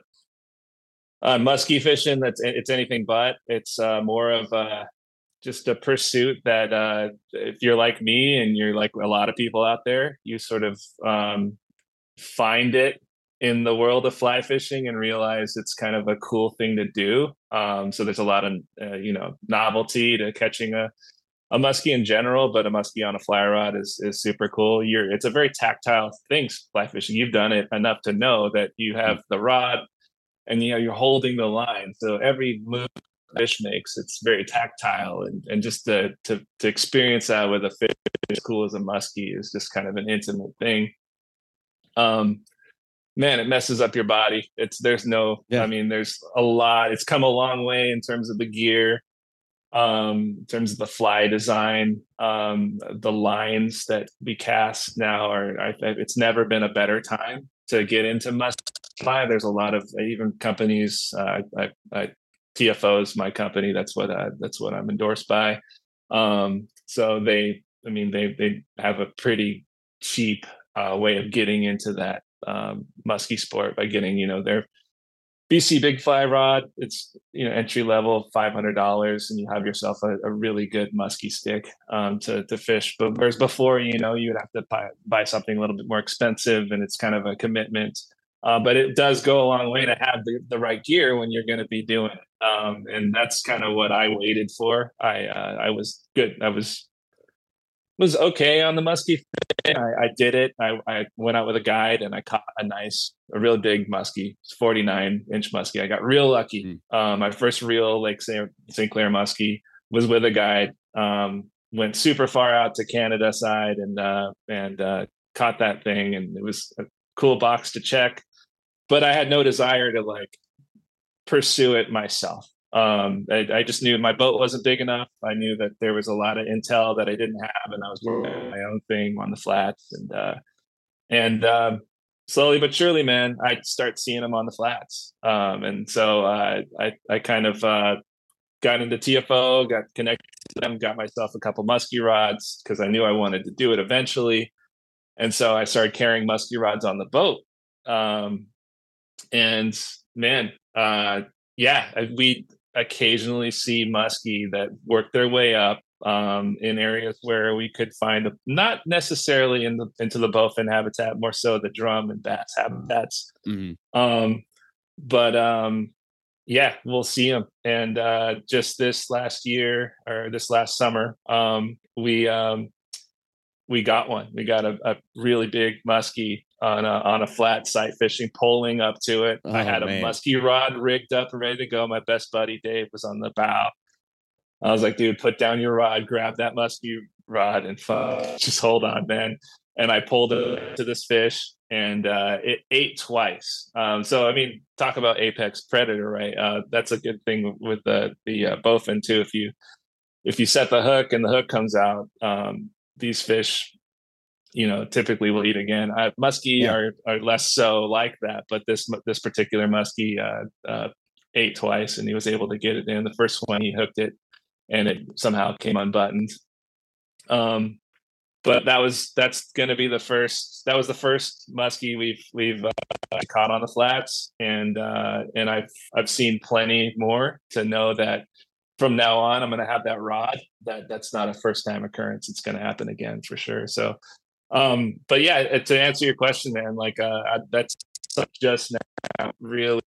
uh, muskie fishing that's it's anything but it's uh, more of a just a pursuit that uh, if you're like me and you're like a lot of people out there you sort of um, find it in the world of fly fishing and realize it's kind of a cool thing to do um, so there's a lot of uh, you know novelty to catching a a muskie in general, but a muskie on a fly rod is is super cool. You're it's a very tactile thing, fly fishing. You've done it enough to know that you have the rod and you know you're holding the line. So every move fish makes, it's very tactile and, and just to, to to experience that with a fish as cool as a muskie is just kind of an intimate thing. Um man, it messes up your body. It's there's no, yeah. I mean, there's a lot. It's come a long way in terms of the gear um, in terms of the fly design, um, the lines that we cast now are. I, it's never been a better time to get into must fly. There's a lot of even companies. Uh, I, I, TFO is my company. That's what I, that's what I'm endorsed by. Um, so they, I mean, they they have a pretty cheap uh, way of getting into that um, musky sport by getting you know their BC Big Fly rod. It's you know entry level, five hundred dollars, and you have yourself a, a, really good musky stick um, to to fish. But whereas before, you know, you would have to buy buy something a little bit more expensive, and it's kind of a commitment. Uh, but it does go a long way to have the, the right gear when you're going to be doing it. Um, and that's kind of what I waited for. I uh, I was good. I was was okay on the muskie. I, I, did it. I, I went out with a guide and I caught a nice, a real big muskie, 49 inch muskie. I got real lucky. Mm. Um, my first real Lake St. Clair muskie was with a guide. Um, went super far out to Canada side and uh, and uh, caught that thing, and it was a cool box to check. But I had no desire to like pursue it myself um, I, I, just knew my boat wasn't big enough. I knew that there was a lot of intel that I didn't have, and I was doing my own thing on the flats. And uh, and um, slowly but surely, man, I start seeing them on the flats. Um, and so uh, I I kind of uh, got into TFO, got connected to them, got myself a couple musky rods because I knew I wanted to do it eventually. And so I started carrying musky rods on the boat. Um, and man, uh, yeah, we occasionally see muskie that work their way up um, in areas where we could find them, not necessarily in the into the bowfin habitat, more so the drum and bass habitats. Mm-hmm. Um, but um, yeah, we'll see them. And uh, just this last year or this last summer, um, we um, we got one. We got a, a really big muskie on a, on a flat sight fishing, pulling up to it. Oh, I had a man. muskie rod rigged up and ready to go. My best buddy Dave was on the bow. I was like, dude, put down your rod, grab that muskie rod, and fuck, just hold on, man. And I pulled it to this fish, and uh, it ate twice. Um, so, I mean, talk about apex predator, right? Uh, that's a good thing with the the uh, bowfin too. If you if you set the hook and the hook comes out, um, these fish you know typically will eat again. Uh, muskie yeah. are are less so like that, but this this particular muskie uh, uh, ate twice, and he was able to get it in. The first one he hooked it, and it somehow came unbuttoned. Um, but that was that's going to be the first. That was the first muskie we've we've uh, caught on the flats, and uh, and I've I've seen plenty more to know that from now on, I'm going to have that rod. That that's not a first time occurrence. It's going to happen again for sure. So um, but yeah, uh, to answer your question, man, like uh, that's just now really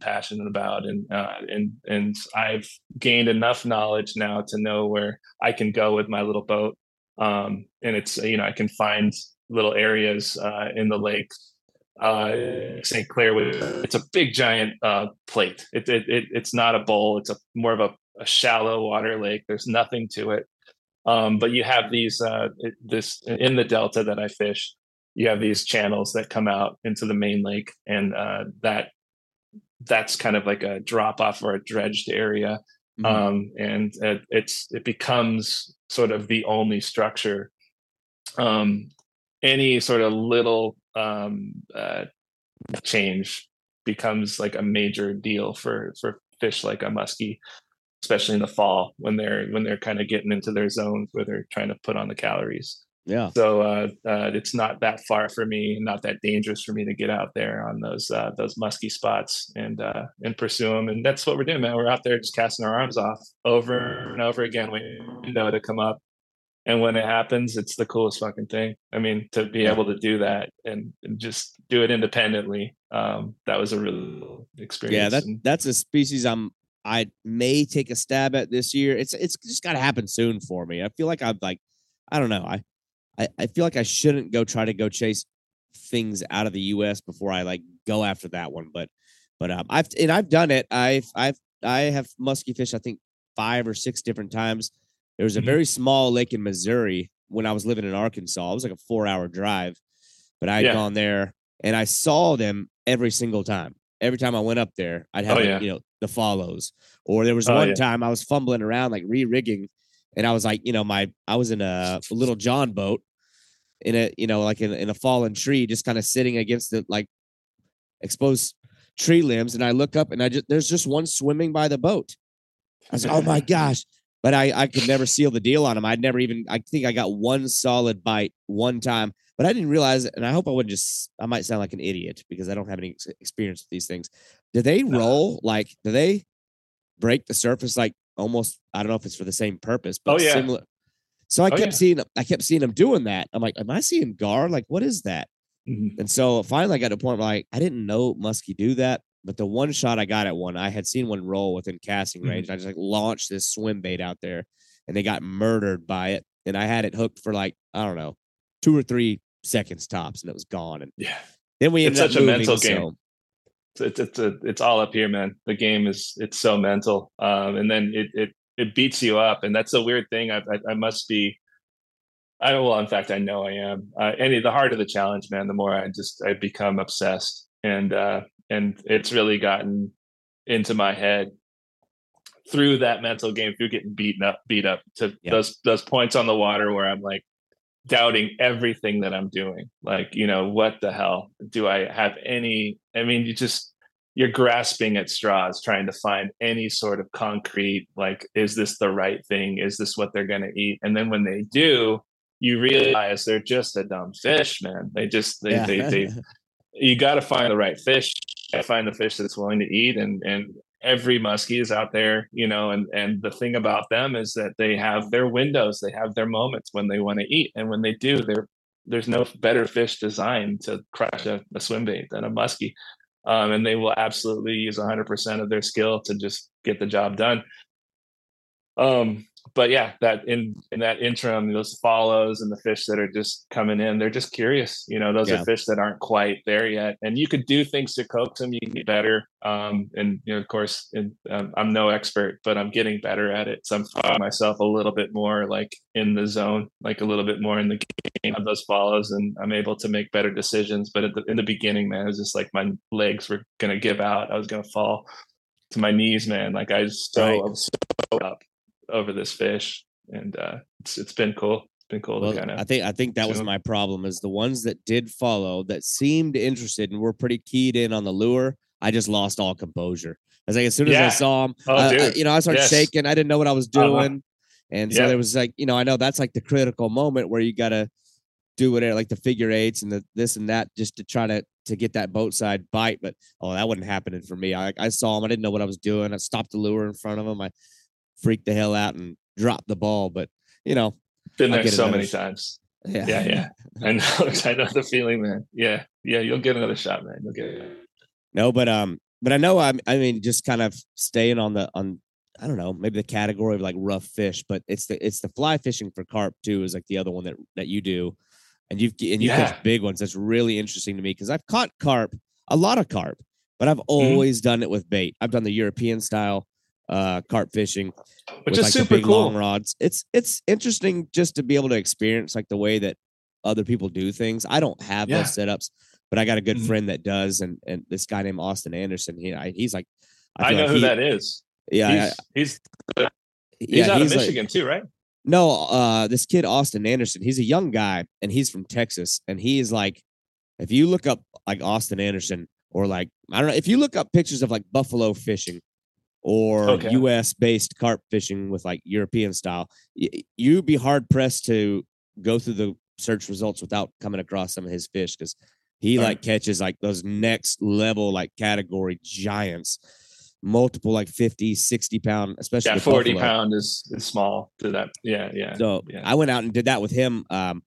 passionate about, and uh, and and I've gained enough knowledge now to know where I can go with my little boat. Um, and it's you know I can find little areas uh, in the lake uh, St. Clair it's a big giant uh, plate. It, it, it, it's not a bowl. It's a more of a, a shallow water lake. There's nothing to it. Um, but you have these uh, this in the delta that I fish. You have these channels that come out into the main lake, and uh, that that's kind of like a drop off or a dredged area, mm-hmm. um, and it, it's it becomes sort of the only structure. Um, any sort of little um, uh, change becomes like a major deal for for fish like a muskie especially in the fall when they're when they're kind of getting into their zones where they're trying to put on the calories. Yeah. So uh, uh, it's not that far for me, not that dangerous for me to get out there on those uh, those musky spots and uh, and pursue them. And that's what we're doing, man. We're out there just casting our arms off over and over again, waiting know to come up. And when it happens, it's the coolest fucking thing. I mean, to be able to do that and, and just do it independently, um, that was a real experience. Yeah, that that's a species I'm I may take a stab at this year. It's it's just got to happen soon for me. I feel like I'm like I don't know. I, I I feel like I shouldn't go try to go chase things out of the U.S. before I like go after that one. But but um, I've and I've done it. I've I've I have musky fish. I think five or six different times. There was a Mhm. very small lake in Missouri when I was living in Arkansas. It was like a four hour drive, but I had Yeah. gone there and I saw them every single time. Every time I went up there, I'd have Oh, yeah. you know the follows. Or there was Oh, one yeah. time I was fumbling around like re rigging, and I was like, you know, my I was in a little John boat in a you know like in, in a fallen tree, just kind of sitting against the like exposed tree limbs, and I look up and I just there's just one swimming by the boat. I was like, oh my gosh. But I, I could never seal the deal on him. I'd never even, I think I got one solid bite one time, but I didn't realize. And I hope I wouldn't just, I might sound like an idiot because I don't have any experience with these things. Do they No. roll like, do they break the surface like almost, I don't know if it's for the same purpose, but Oh, yeah. similar. So I Oh, kept yeah. seeing, I kept seeing them doing that. I'm like, am I seeing gar? Like, what is that? Mhm. And so finally I got to a point where like I didn't know Muskie do that, but the one shot I got at one, I had seen one roll within casting Mhm. range. I just like launched this swim bait out there and they got murdered by it. And I had it hooked for like, I don't know, two or three seconds tops and it was gone. And Yeah. then we It's ended such up a mental game. so- It's it's a, it's all up here, man. The game is it's so mental, um, and then it it it beats you up, and that's a weird thing. I I, I must be. I well, in fact, I know I am. Uh, any the harder the challenge, man, the more I just I become obsessed, and uh, and it's really gotten into my head through that mental game, through getting beaten up, beat up to Yeah. those those points on the water where I'm like doubting everything that I'm doing. Like, you know, what the hell do I have any? I mean, you just you're grasping at straws, trying to find any sort of concrete. Like, is this the right thing? Is this what they're going to eat? And then when they do, you realize they're just a dumb fish, man. They just they Yeah. they, they you got to find the right fish. Find the fish that's willing to eat, and and every muskie is out there, you know. And and the thing about them is that they have their windows, they have their moments when they want to eat, and when they do, they're there's no better fish designed to crush a, a swim bait than a muskie, um, and they will absolutely use 100% of their skill to just get the job done. Um, but yeah, that in in that interim, those follows and the fish that are just coming in, they're just curious. You know, those Yeah. are fish that aren't quite there yet, and you could do things to coax them. You can get better. Um, and you know, of course, um, I'm no expert, but I'm getting better at it. So I'm finding myself a little bit more like in the zone, like a little bit more in the game of those follows, and I'm able to make better decisions. But at the, in the beginning, man, it was just like my legs were gonna give out. I was gonna fall to my knees, man. Like I was so, Right. I was so up over this fish, and uh, it's it's been cool. It's been cool Well, to kind I think I think that was my problem is the ones that did follow that seemed interested and were pretty keyed in on the lure. I just lost all composure. I was like, as soon as I saw them, Oh, I- I- you know, I started Yes. shaking. I didn't know what I was Uh-huh. doing, and so Yeah. there was like, you know, I know that's like the critical moment where you got to do whatever, like the figure eights and the this and that, just to try to to get that boat side bite. But oh, that wasn't happening for me. I I saw him. I didn't know what I was doing. I stopped the lure in front of him. I freaked the hell out and drop the ball. But you know, Been there so many sh- times. yeah, Yeah, yeah. I know. I know the feeling, man. Yeah, yeah. You'll get another shot, man. You'll get it. No, but um, but I know I'm. I mean, just kind of staying on the on. I don't know, maybe the category of like rough fish, but it's the it's the fly fishing for carp too. Is like the other one that that you do, and you've and you Yeah. catch big ones. That's really interesting to me because I've caught carp, a lot of carp, but Mm-hmm. I've always done it with bait. I've done the European style uh carp fishing, Which with is like super cool. long rods. It's it's interesting just to be able to experience like the way that other people do things. I don't have Yeah. those setups, but I got a good Mhm. friend that does, and and this guy named Austin Anderson. He I, he's like, I, feel know like who he- that is. Yeah, he's, I- he's he's yeah, out he's of like- Michigan too, right? no, uh, this kid Austin Anderson. He's a young guy, and he's from Texas, and he is like, if you look up like Austin Anderson or like I don't know, if you look up pictures of like buffalo fishing or Okay. U.S. based carp fishing with like European style, you'd be hard pressed to go through the search results without coming across some of his fish because he Right. like catches like those next level like category giants multiple like 50 60 pound especially Yeah, forty buffalo. pound is, is small to that. Yeah, yeah. So yeah. I went out and did that with him um,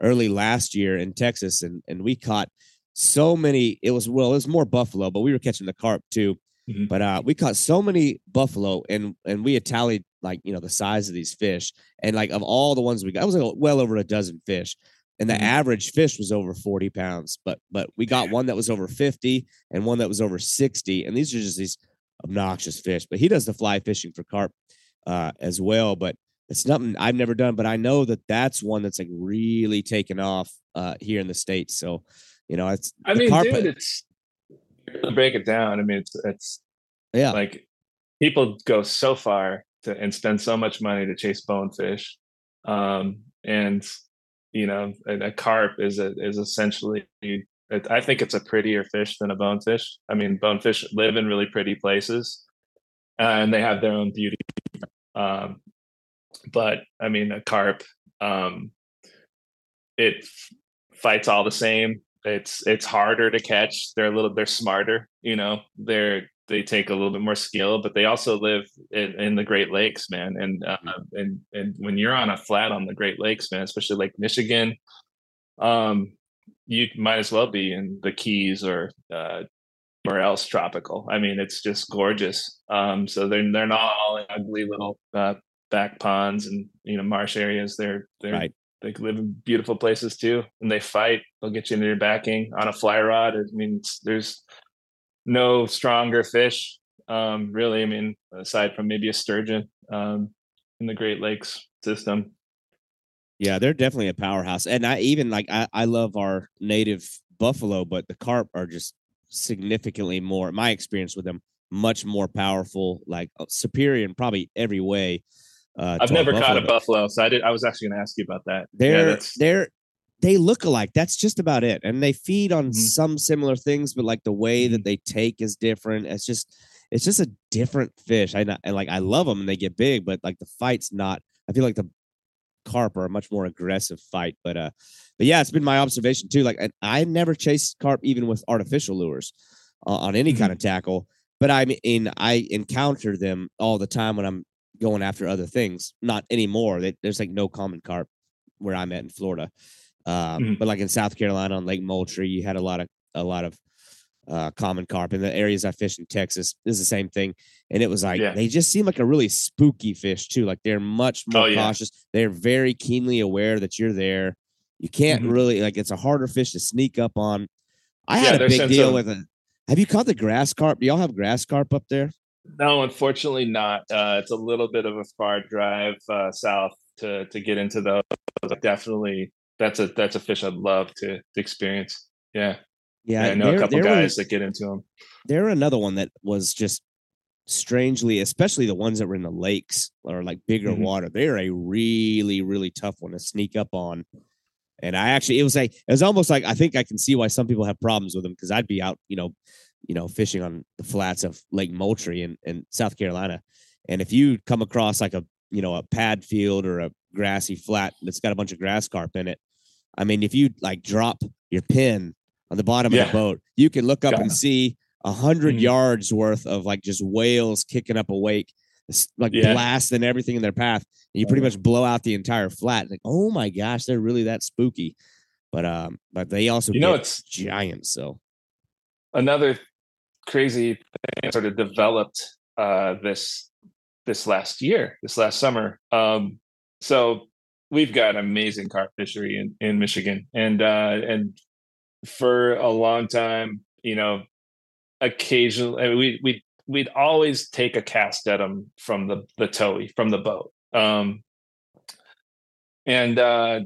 early last year in Texas, and and we caught so many. It was well, it was more buffalo, but we were catching the carp too. Mhm. But uh, we caught so many buffalo, and and we had tallied like you know the size of these fish, and like of all the ones we got, it was like well over a dozen fish, and the Mhm. average fish was over forty pounds. But but we got one that was over fifty, and one that was over sixty, and these are just these obnoxious fish. But he does the fly fishing for carp uh, as well, but. It's nothing I've never done, but I know that that's one that's like really taken off uh, here in the states. So, you know, it's I mean, carp- dude, it's to break it down. I mean, it's it's yeah, like people go so far to and spend so much money to chase bonefish, um, and you know, a, a carp is a is essentially. it- I think it's a prettier fish than a bonefish. I mean, bonefish live in really pretty places, uh, and they have their own beauty. Um, but I mean, a carp, um, it fights all the same. It's it's harder to catch. They're a little they're smarter. You know, they're they take a little bit more skill, but they also live in, in the Great Lakes, man. And uh, and and when you're on a flat on the Great Lakes, man, especially like Michigan, um, you might as well be in the Keys or uh, or else tropical. I mean, it's just gorgeous. Um, so they're they're not all ugly little uh, back ponds and you know marsh areas. They're they're Right. They live in beautiful places too, and they fight. They'll get you into your backing on a fly rod. I mean, there's no stronger fish, um, really. I mean, aside from maybe a sturgeon um, in the Great Lakes system. Yeah, they're definitely a powerhouse. And I even like I, I love our native buffalo, but the carp are just significantly more, my experience with them, much more powerful, like uh, superior in probably every way. Uh, I've never caught a buffalo, so I did. I was actually going to ask you about that. They're that's- they're they look alike. That's just about it. And they feed on Mhm. some similar things, but like the way that they take is different. It's just it's just a different fish. I not, and like I love them and they get big, but like the fight's not. I feel like the carp are a much more aggressive fight. But uh, but yeah, it's been my observation too. Like I, I never chased carp even with artificial lures uh, on any kind of tackle. But I mean, I encounter them all the time when I'm going after other things. Not anymore. They, there's like no common carp where I'm at in Florida. Um, Mhm. But like in South Carolina on Lake Moultrie, you had a lot of a lot of uh, common carp. In the areas I fished in Texas, is the same thing. And it was like Yeah. they just seem like a really spooky fish too. Like they're much more Oh, yeah. cautious. They're very keenly aware that you're there. You can't Mhm. really like it's a harder fish to sneak up on. I Yeah, had a big deal of- with it. Have you caught the grass carp? Do y'all have grass carp up there? No, unfortunately not. Uh, it's a little bit of a far drive uh, south to to get into those. Definitely, that's a that's a fish I'd love to, to experience. Yeah, yeah, I know a couple guys that get into them. they're another one that was just strangely, especially the ones that were in the lakes or like bigger Mhm. water. They're a really, really tough one to sneak up on. And I actually, it was like, it was almost like I think I can see why some people have problems with them because I'd be out, you know, you know, fishing on the flats of Lake Moultrie in, in South Carolina. And if you come across like a, you know, a pad field or a grassy flat that's got a bunch of grass carp in it, I mean, if you like drop your pin on the bottom of the boat, you can look up Got and it. see a 100 Mhm. yards worth of like just whales kicking up a wake, like Yeah. blasting everything in their path. And you pretty much blow out the entire flat. Like, oh my gosh, they're really that spooky. But um, but they also You know, it's giants. So another crazy thing sort of developed uh, this this last year, this last summer. Um, so we've got amazing carp fishery in, in Michigan, and uh, and for a long time, you know, occasionally I mean, we we we'd always take a cast at them from the the towee from the boat. Um, and uh,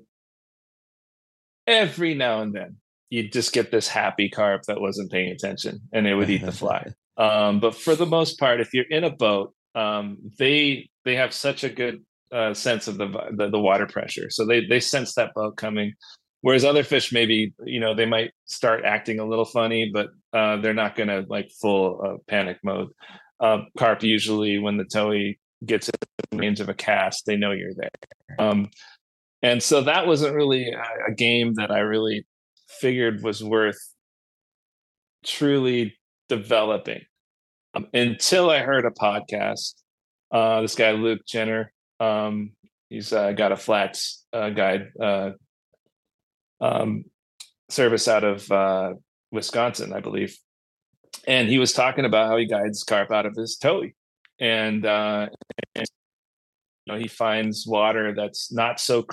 every now and then you'd just get this happy carp that wasn't paying attention and it would eat the fly. Um, but for the most part, if you're in a boat, um, they they have such a good uh, sense of the, the the water pressure, so they they sense that boat coming. Whereas other fish, maybe you know, they might start acting a little funny, but uh, they're not going to like full uh, panic mode. Uh, carp usually, when the towee gets in the range of a cast, they know you're there. Um, and so that wasn't really a game that I really figured was worth truly developing um, until I heard a podcast. Uh, this guy Luke Jenner, um, he's uh, got a flats uh, guide uh, um, service out of uh, Wisconsin, I believe, and he was talking about how he guides carp out of his towee, and, uh, and you know he finds water that's not so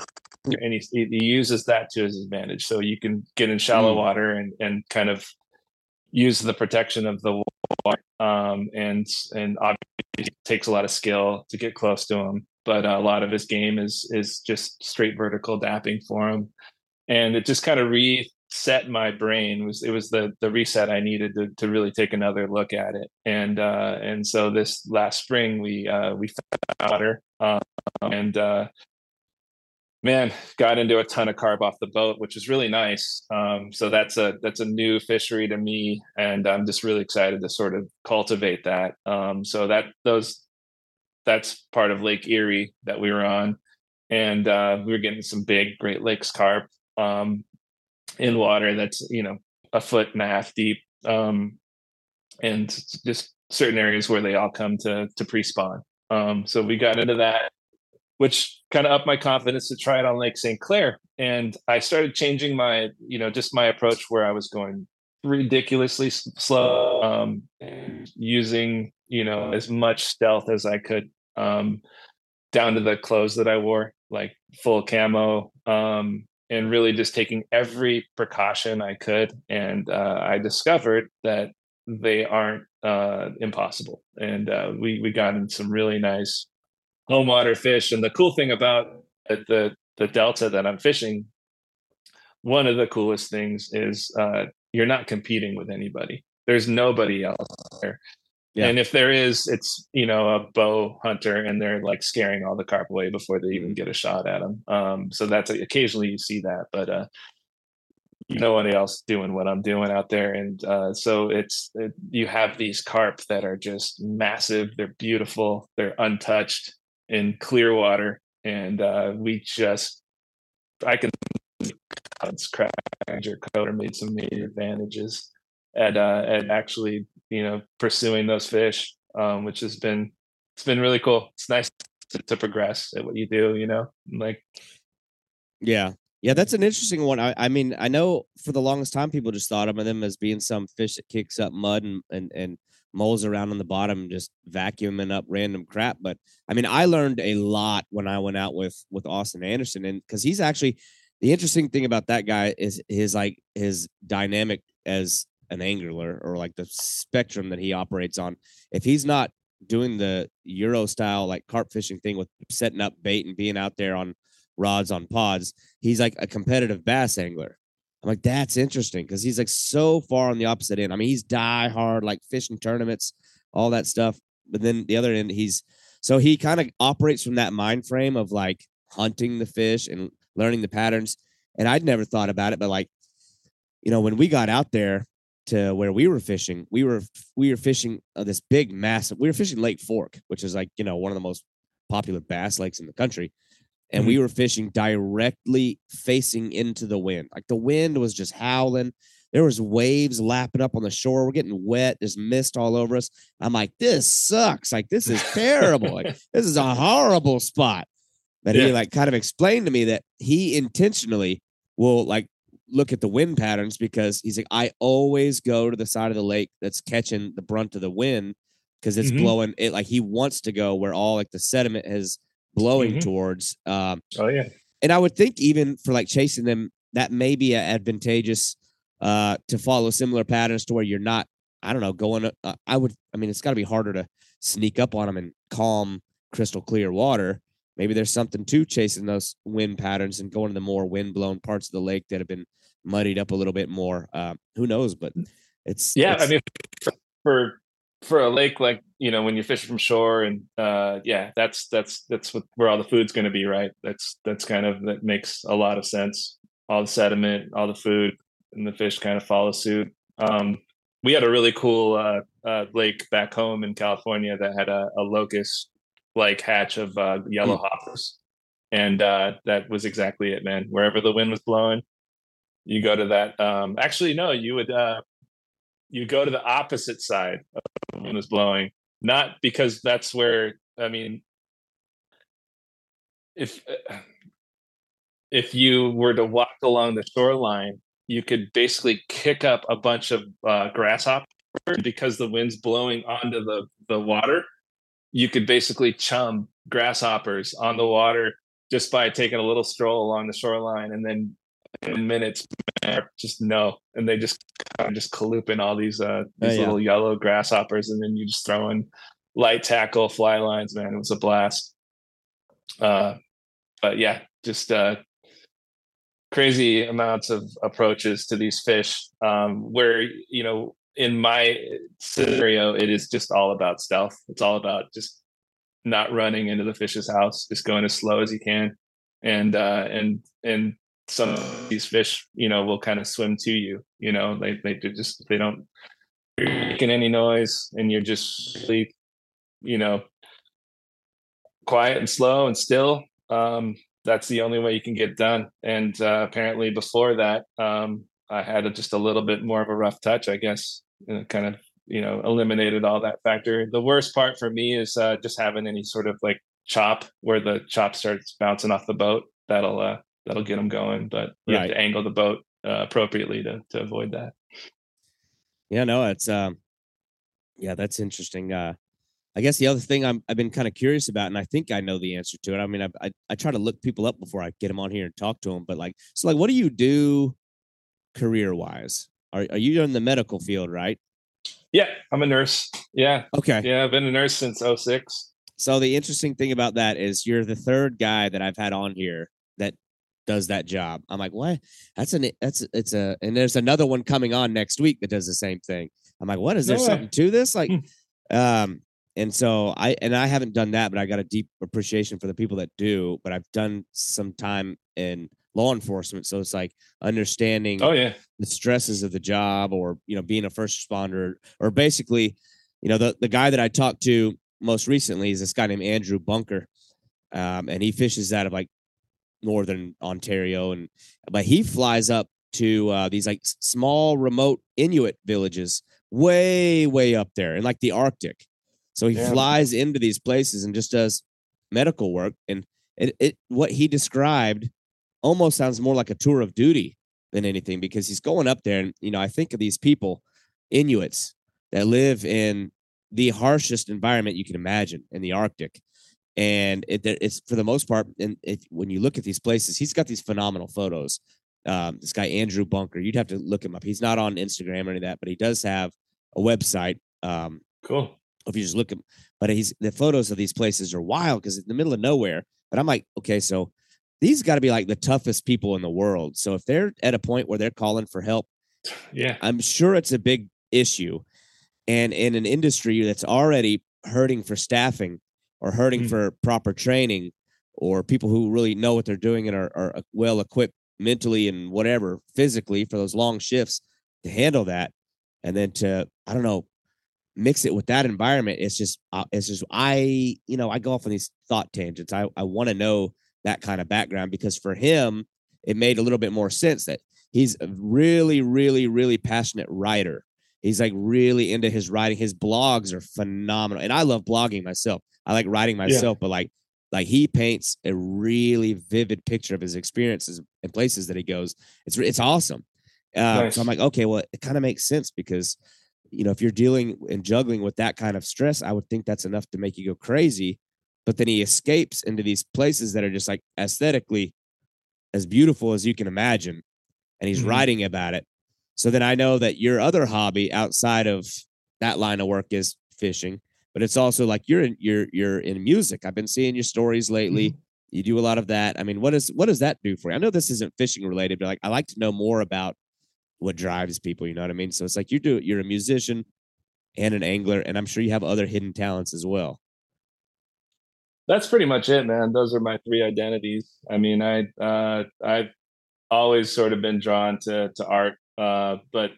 and he, he uses that to his advantage. So you can get in shallow mm. water and and kind of use the protection of the water, um, and and obviously it takes a lot of skill to get close to him. But a lot of his game is is just straight vertical dapping for him, and it just kind of reset my brain it was it was the the reset I needed to to really take another look at it and uh and so this last spring we uh we found water um, and uh man got into a ton of carp off the boat which is really nice. Um so that's a that's a new fishery to me and I'm just really excited to sort of cultivate that. Um so that those that's part of Lake Erie that we were on. And uh we were getting some big Great Lakes carp um in water that's you know a foot and a half deep um, and just certain areas where they all come to to pre-spawn. Um, so we got into that which kind of upped my confidence to try it on lake st clair and i started changing my you know just my approach where i was going ridiculously slow um, using you know as much stealth as i could um, down to the clothes that i wore like full camo um, and really just taking every precaution I could. And uh, I discovered that they aren't uh, impossible. And uh, we we got in some really nice home water fish. And the cool thing about the the delta that I'm fishing, one of the coolest things is uh, you're not competing with anybody. There's nobody else there. Yeah. And if there is, it's you know a bow hunter, and they're like scaring all the carp away before they even get a shot at them. Um, so that's occasionally you see that, but uh, nobody else doing what I'm doing out there, and uh, so it's it, you have these carp that are just massive. They're beautiful. They're untouched in clear water, and uh, we just I can cuts crack or made some major advantages at uh, at actually you know pursuing those fish, um, which has been it's been really cool. It's nice to, to progress at what you do. You know, like yeah, yeah, that's an interesting one. I, I mean, I know for the longest time people just thought of them as being some fish that kicks up mud and and and moles around on the bottom, just vacuuming up random crap. But I mean, I learned a lot when I went out with with Austin Anderson, and because he's actually the interesting thing about that guy is his like his dynamic as an angler or like the spectrum that he operates on. If he's not doing the Euro style like carp fishing thing with setting up bait and being out there on rods on pods, he's like a competitive bass angler. I'm like, that's interesting because he's like so far on the opposite end. I mean, he's die hard, like fishing tournaments, all that stuff. But then the other end, he's so he kind of operates from that mind frame of like hunting the fish and learning the patterns. And I'd never thought about it, but like, you know, when we got out there, to where we were fishing, we were we were fishing uh, this big massive. We were fishing Lake Fork, which is like you know one of the most popular bass lakes in the country, and mm-hmm. we were fishing directly facing into the wind. Like the wind was just howling. There was waves lapping up on the shore. We're getting wet. There's mist all over us. I'm like, this sucks. Like this is terrible. like this is a horrible spot. But yeah. he like kind of explained to me that he intentionally will like look at the wind patterns because he's like, I always go to the side of the lake that's catching the brunt of the wind because it's mm-hmm. blowing it like he wants to go where all like the sediment is blowing mm-hmm. towards. Um, oh yeah, and I would think even for like chasing them, that may be advantageous uh, to follow similar patterns to where you're not. I don't know, going. Uh, I would. I mean, it's got to be harder to sneak up on them in calm, crystal clear water. Maybe there's something to chasing those wind patterns and going to the more wind blown parts of the lake that have been muddied up a little bit more. Uh, who knows? But it's yeah. It's, I mean, for for a lake like you know when you're fishing from shore and uh yeah that's that's that's what, where all the food's going to be right that's that's kind of that makes a lot of sense all the sediment all the food and the fish kind of follow suit um we had a really cool uh, uh lake back home in california that had a, a locust like hatch of uh yellow mm. hoppers and uh that was exactly it man wherever the wind was blowing you go to that. Um, actually, no, you would uh, you go to the opposite side of when it's blowing, not because that's where I mean, if uh, if you were to walk along the shoreline, you could basically kick up a bunch of uh, grasshopper because the wind's blowing onto the the water, you could basically chum grasshoppers on the water just by taking a little stroll along the shoreline and then minutes just no. And they just kind of just calooping all these uh Oh, these yeah. little yellow grasshoppers and then you just throw in light tackle fly lines man it was a blast. Uh but yeah just uh crazy amounts of approaches to these fish um where you know in my scenario it is just all about stealth. It's all about just not running into the fish's house just going as slow as you can. And uh and and some of these fish you know will kind of swim to you you know they they just they don't making any noise and you're just you know quiet and slow and still um that's the only way you can get done. And uh, apparently before that um i had a, just a little bit more of a rough touch i guess kind of you know eliminated all that factor. The worst part for me is uh just having any sort of like chop where the chop starts bouncing off the boat. That'll uh that'll get them going but you Right. have to angle the boat uh, appropriately to to avoid that Yeah, no, it's um, yeah, that's interesting. Uh, I guess the other thing I'm I've been kind of curious about, and I think I know the answer to it. I mean, I, I I try to look people up before I get them on here and talk to them. But like, so like, what do you do career wise? Are are you in the medical field, right? yeah i'm a nurse yeah Okay. yeah i've been a nurse since 06 So the interesting thing about that is you're the third guy that I've had on here that does that job. I'm like, what? That's an that's it's a and there's another one coming on next week that does the same thing. I'm like, what is there No something to this? Like, Hmm. um, and so I and I haven't done that, but I got a deep appreciation for the people that do. But I've done some time in law enforcement, so it's like understanding oh yeah the stresses of the job or you know being a first responder or basically you know the the guy that i talked to most recently is this guy named andrew bunker um, and he fishes out of like northern ontario and but he flies up to uh, these like small remote inuit villages way way up there in like the arctic so he Yeah. flies into these places and just does medical work and it, it what he described almost sounds more like a tour of duty than anything because he's going up there and you know i think of these people inuits that live in the harshest environment you can imagine in the arctic and it, it's for the most part and if when you look at these places he's got these phenomenal photos. Um, this guy andrew bunker you'd have to look him up. He's not on instagram or any of that but he does have a website um, cool. if you just look at but he's the photos of these places are wild because it's in the middle of nowhere but i'm like okay so these got to be like the toughest people in the world. So if they're at a point where they're calling for help yeah. I'm sure it's a big issue. And in an industry that's already hurting for staffing or hurting Mm. for proper training or people who really know what they're doing and are, are well equipped mentally and whatever physically for those long shifts to handle that and then to i don't know mix it with that environment it's just uh, it's just i you know i go off on these thought tangents i, I want to know that kind of background because for him it made a little bit more sense that he's a really really really passionate writer he's like really into his writing. His blogs are phenomenal and i love blogging myself. I like writing myself but like like he paints a really vivid picture of his experiences and places that he goes. It's it's awesome. Uh, Nice. so i'm like okay well it kind of makes sense because you know if you're dealing and juggling with that kind of stress i would think that's enough to make you go crazy but then he escapes into these places that are just like aesthetically as beautiful as you can imagine and he's Mhm. writing about it so then i know that your other hobby outside of that line of work is fishing but it's also like you're in you're you're in music. I've been seeing your stories lately. You do a lot of that. I mean what is what does that do for you? I know this isn't fishing related but like i like to know more about what drives people you know what i mean? So it's like you do you're a musician and an angler and i'm sure you have other hidden talents as well. That's pretty much it man. Those are my three identities. I mean i uh i've always sort of been drawn to to art uh but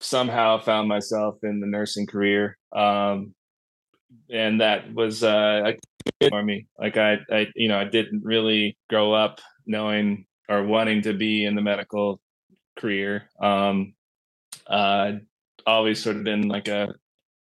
somehow found myself in the nursing career um and that was uh for me like i i you know i didn't really grow up knowing or wanting to be in the medical career um uh always sort of been like a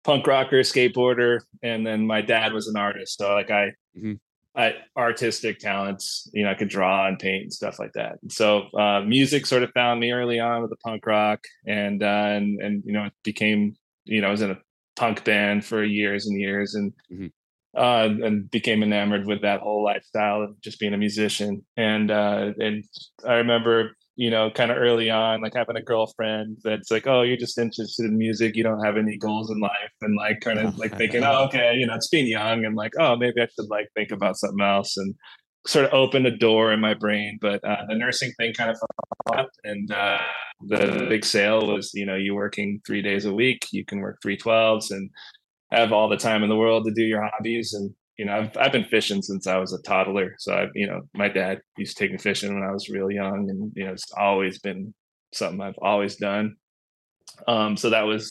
punk rocker skateboarder and then my dad was an artist so like i Mhm. I, artistic talents. You know, I could draw and paint and stuff like that. And so uh, music sort of found me early on with the punk rock, and uh, and and you know, it became you know, I was in a punk band for years and years, and Mhm. uh, and became enamored with that whole lifestyle of just being a musician. And uh, and I remember, you know, kind of early on, like having a girlfriend that's like, "Oh, you're just interested in music. You don't have any goals in life," and like kind of like thinking, "Oh, okay, you know, it's being young," and like, "Oh, maybe I should like think about something else." And sort of opened a door in my brain, but uh, the nursing thing kind of fell and uh, the big sale was, you know, you working three days a week, you can work three twelves and have all the time in the world to do your hobbies. And you know, I've I've been fishing since I was a toddler, so I've, you know, my dad used to take me fishing when I was real young, and you know, it's always been something I've always done. Um, so that was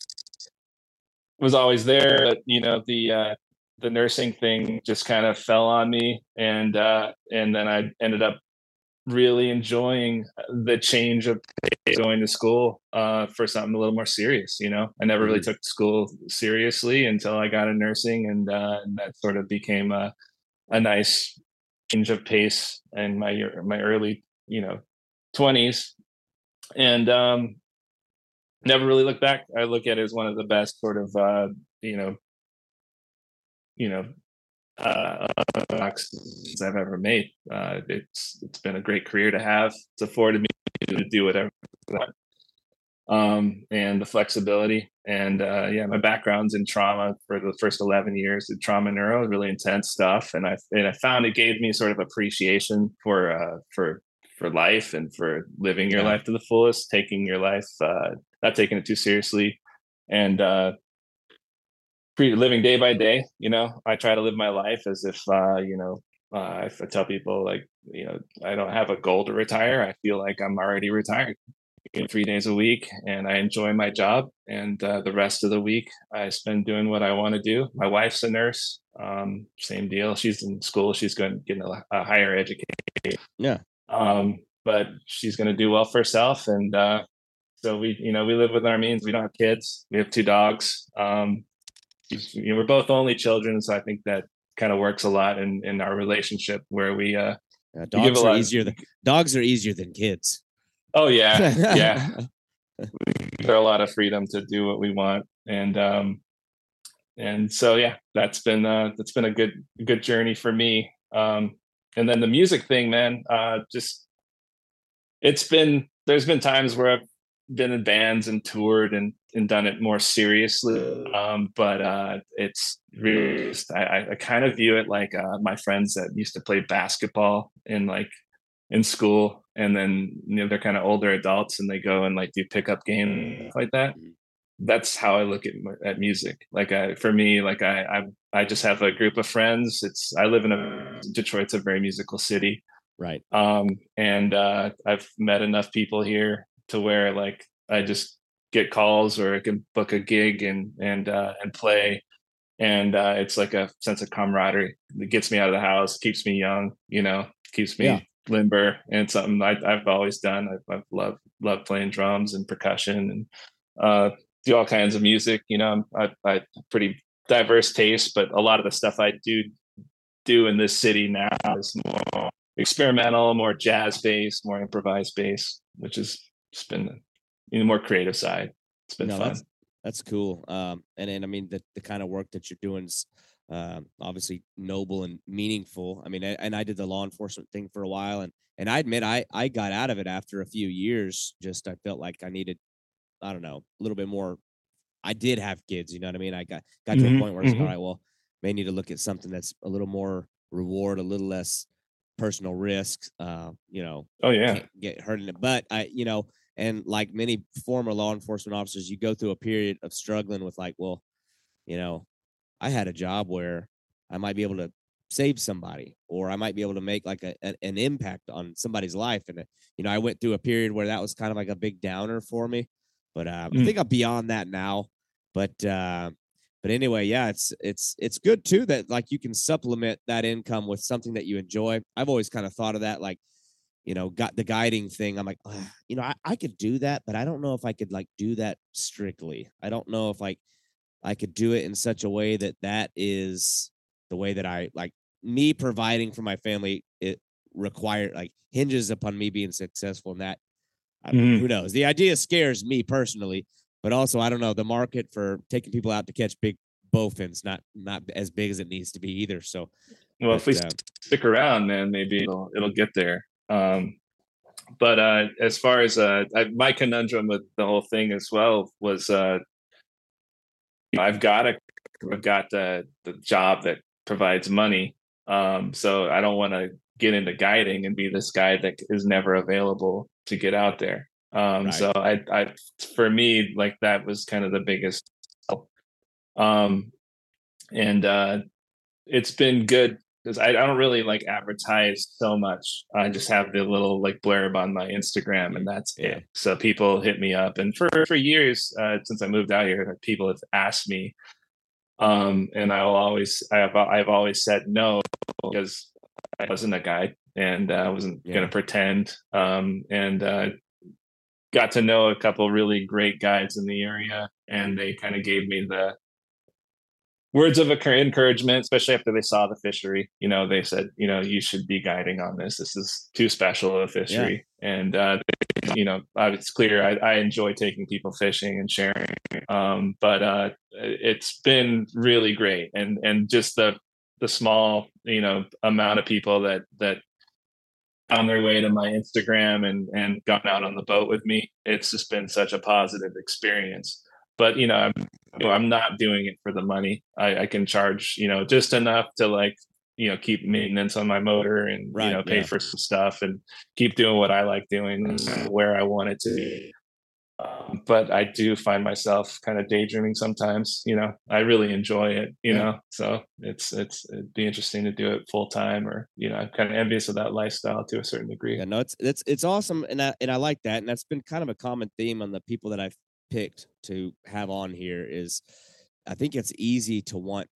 was always there, but you know, the uh, the nursing thing just kind of fell on me, and uh, and then I ended up really enjoying the change of going to school uh, for something a little more serious. You know, I never really took school seriously until I got in nursing, and, uh, and that sort of became a a nice change of pace in my my early you know twenties, and um, never really looked back. I look at it as one of the best sort of uh, you know you know uh boxes I've ever made. Uh it's it's been a great career to have. It's afforded me to do whatever I want. um and the flexibility and uh yeah my background's in trauma for the first 11 years in trauma neuro really intense stuff and I and I found it gave me sort of appreciation for uh for for life and for living your Yeah. life to the fullest taking your life uh not taking it too seriously and uh pre living day by day you know? I try to live my life as if uh you know uh if i tell people like you know i don't have a goal to retire i feel like i'm already retired. Three days a week and i enjoy my job and uh, the rest of the week i spend doing what i want to do. My wife's a nurse um same deal. She's in school she's going getting a, a higher education. Yeah. um but she's going to do well for herself and uh so we you know we live within our means. We don't have kids. We have two dogs. Um you know, we're both only children, so I think that kind of works a lot in in our relationship where we uh Uh, dogs are easier than dogs are easier than kids. oh yeah yeah there are a lot of freedom to do what we want and um and so yeah that's been uh that's been a good good journey for me um and then the music thing man uh just it's been there's been times where I've been in bands and toured and and done it more seriously um but uh it's really just, I, I- kind of view it like uh my friends that used to play basketball in like in school and then you know they're kind of older adults and they go and like do pickup games like that. Mhm. that's how i look at at music. Like i for me like i i, I just have a group of friends. It's i live in a detroit's a very musical city. Right. um and uh i've met enough people here to where like i just get calls or i can book a gig and and uh and play. And uh it's like a sense of camaraderie it gets me out of the house keeps me young you know keeps me Yeah. limber. And something I, i've always done. I've, I've loved loved playing drums and percussion and uh do all kinds of music you know. I'm I, I pretty diverse taste but a lot of the stuff i do do in this city now is more experimental, more jazz based, more improvised based, which has just been you know more creative side. It's been No, fun. that's that's cool. Um, and then I mean the the kind of work that you're doing is um, obviously noble and meaningful. I mean, I, and I did the law enforcement thing for a while, and and I admit I I got out of it after a few years. Just I felt like I needed, I don't know, a little bit more. I did have kids, you know what I mean. I got got to Mhm, a point where it's mhm. all right. Well, may need to look at something that's a little more reward, a little less personal risk. Uh, you know, Oh yeah. get hurt in it. But I, you know, and like many former law enforcement officers, you go through a period of struggling with like, well, you know, I had a job where I might be able to save somebody, or I might be able to make like a, an, an impact on somebody's life. And uh, you know, I went through a period where that was kind of like a big downer for me. But uh, I Mm. think I'm beyond that now. But uh, but anyway, yeah, it's it's it's good too that like you can supplement that income with something that you enjoy. I've always kind of thought of that like you know, got the guiding thing. I'm like, "Ah, you know, I, I could do that, but I don't know if I could like do that strictly. I don't know if like I could do it in such a way that that is the way that I like me providing for my family it require like hinges upon me being successful in that. I, Mhm. Who knows? The idea scares me personally, but also I don't know the market for taking people out to catch big bowfins not not as big as it needs to be either. So Well, if we uh, stick around, man, maybe it'll it'll get there. Um, but uh, as far as uh, I, my conundrum with the whole thing as well was, uh, I've got a, I've got the the job that provides money. Um, so I don't want to get into guiding and be this guy that is never available to get out there. Um, Right. So I, I, for me, like that was kind of the biggest. Um, and uh, it's been good because I, I don't really like advertise so much. I just have the little like blurb on my Instagram, and that's Yeah. it. So people hit me up, and for for years uh, since I moved out here, people have asked me, um, and I will always I have I've always said no because I wasn't a guide and uh, I wasn't Yeah. going to pretend. Um, and uh, got to know a couple really great guides in the area, and they kind of gave me the words of encouragement, especially after they saw the fishery. You know, they said, you know, you should be guiding on this. This is too special of a fishery. And, uh, you know, it's clear I, I enjoy taking people fishing and sharing. Um, but uh, it's been really great. And, and just the, the small, you know, amount of people that, that, on their way to my Instagram and and gone out on the boat with me. It's just been such a positive experience. But you know, I'm you know, I'm not doing it for the money. I, I can charge, you know, just enough to like, you know, keep maintenance on my motor and Right, you know, pay yeah. for some stuff and keep doing what I like doing and where I want it to be. Um, but I do find myself kind of daydreaming sometimes. You know, I really enjoy it. You Yeah. know, so it's it's it'd be interesting to do it full time, or you know, I'm kind of envious of that lifestyle to a certain degree. Yeah, no, it's it's it's awesome, and I and I like that, and that's been kind of a common theme on the people that I've picked to have on here. Is I think it's easy to want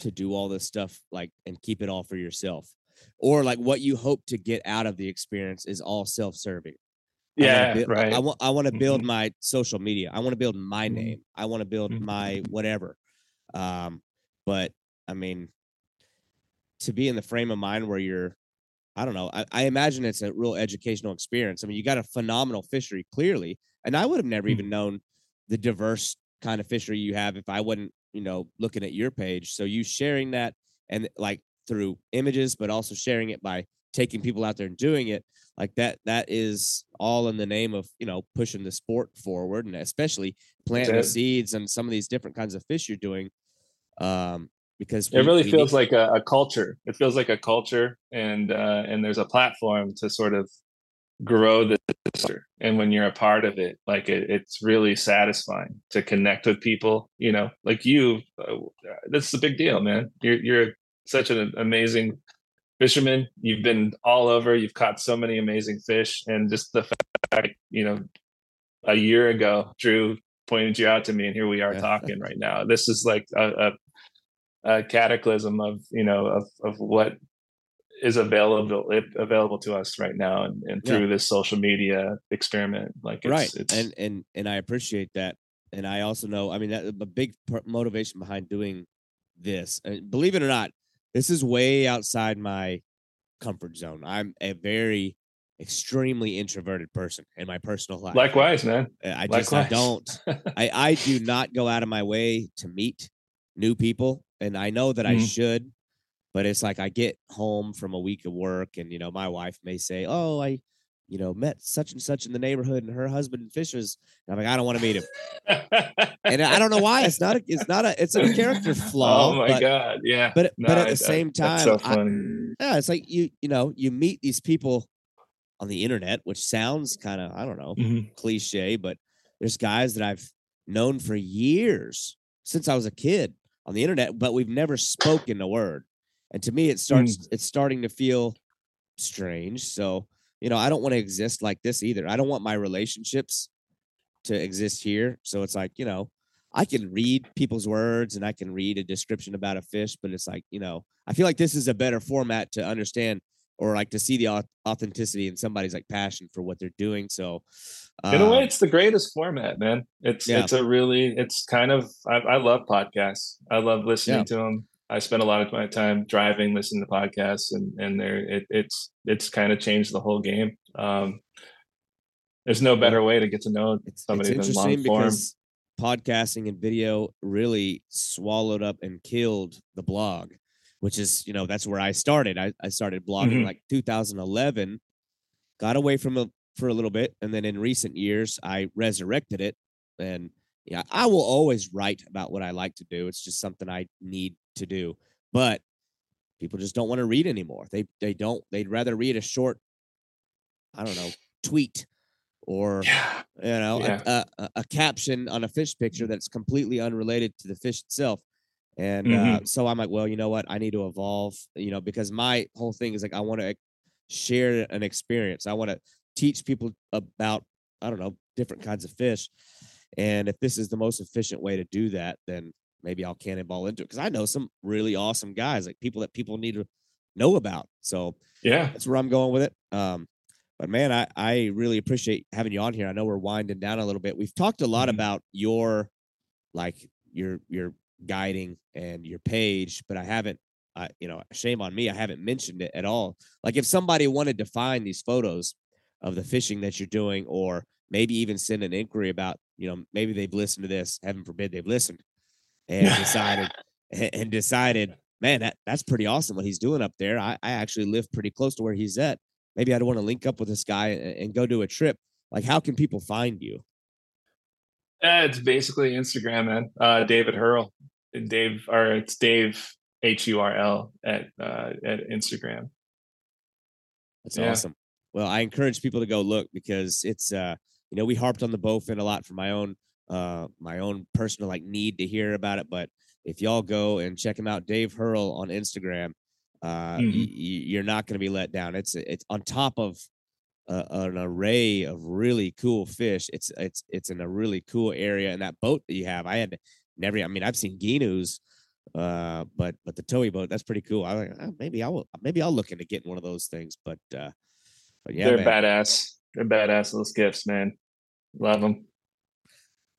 to do all this stuff like and keep it all for yourself, or like what you hope to get out of the experience is all self-serving. Yeah, build- right. I want I want to build Mhm. my social media. I want to build my Mhm. name. I want to build Mhm. my whatever. Um, but I mean, to be in the frame of mind where you're, I don't know. I, I imagine it's a real educational experience. I mean, you got a phenomenal fishery, clearly, and I would have never even known the diverse kind of fishery you have if I wasn't, you know, looking at your page. So you sharing that and like through images, but also sharing it by taking people out there and doing it like that that is all in the name of you know pushing the sport forward and especially planting the seeds and some of these different kinds of fish you're doing um because it really we feels need- like a, a culture. It feels like a culture, and uh, and there's a platform to sort of grow the culture. And when you're a part of it, like it, it's really satisfying to connect with people. You know, like you. Uh, that's a big deal, man. You're you're such an amazing fisherman. You've been all over. You've caught so many amazing fish, and just the fact, you know, a year ago, Drew pointed you out to me, and here we are Yeah. talking right now. This is like a, a a cataclysm of you know of of what is available available to us right now and, and Yeah. through this social media experiment like it's, right it's and and and i appreciate that and i also know i mean that a big motivation behind doing this and believe it or not this is way outside my comfort zone i'm a very extremely introverted person in my personal life likewise man Uh, I just I don't I I do not go out of my way to meet new people and I know that I Mhm. should but it's like I get home from a week of work and you know my wife may say oh I you know met such and such in the neighborhood and her husband fishes and I'm like I don't want to meet him and I don't know why it's not a it's not a it's a character flaw oh my but, god yeah but but at I- the same time so I- yeah it's like you you know you meet these people on the internet which sounds kind of I don't know Mhm. cliche, but there's guys that I've known for years since I was a kid on the internet, but we've never spoken a word. And to me, it starts it's starting to feel strange. So, you know, I don't want to exist like this either. I don't want my relationships to exist here. So it's like, you know, I can read people's words and I can read a description about a fish, but it's like, you know, I feel like this is a better format to understand or like to see the authenticity in somebody's like passion for what they're doing. So, in a way um, it's the greatest format man it's Yeah. it's a really it's kind of I, I love podcasts i love listening Yeah. to them I spend a lot of my time driving, listening to podcasts, and and there it, it's it's kind of changed the whole game. Um, there's no better way to get to know somebody it's than long interesting form. because podcasting and video really swallowed up and killed the blog, which is, you know, that's where I started. I, I started blogging Mhm. like 2011, got away from it for a little bit. And then in recent years, I resurrected it. And yeah, I will always write about what I like to do. It's just something I need to do. But people just don't want to read anymore. They they don't. They'd rather read a short, I don't know, tweet or Yeah. you know a- Yeah. a, a, a caption on a fish picture that's completely unrelated to the fish itself and uh, Mm-hmm. so i'm like well you know what i need to evolve you know because my whole thing is like i want to share an experience i want to teach people about i don't know different kinds of fish and if this is the most efficient way to do that then maybe i'll cannonball into it because i know some really awesome guys like people that people need to know about so Yeah. that's where I'm going with it. Um, but man, I, I really appreciate having you on here. I know we're winding down a little bit. We've talked a lot Mhm. about your like your your guiding and your page, but I haven't uh, you know, shame on me, I haven't mentioned it at all. Like if somebody wanted to find these photos of the fishing that you're doing, or maybe even send an inquiry about, you know, maybe they've listened to this, heaven forbid they've listened and decided and decided, man, that, that's pretty awesome what he's doing up there. I, I actually live pretty close to where he's at. Maybe I'd want to link up with this guy and, and go do a trip. Like, how can people find you? Uh, it's basically Instagram, man. Uh, David Hurl, Dave, or it's Dave H U R L at uh, at Instagram. That's Yeah. awesome. Well, I encourage people to go look because it's uh, you know, we harped on the bowfin a lot for my own uh my own personal like need to hear about it. But if y'all go and check him out, Dave Hurl on Instagram, uh Mhm. y- you're not gonna be let down. It's it's on top of uh, an array of really cool fish. It's it's it's in a really cool area. And that boat that you have, I had never. I mean, I've seen Gheenoes, uh, but but the towee boat that's pretty cool. I like "Oh, maybe I will maybe I'll look into getting one of those things. But uh, but yeah, They're man. badass. They're badass. Those gifts, man. Love them.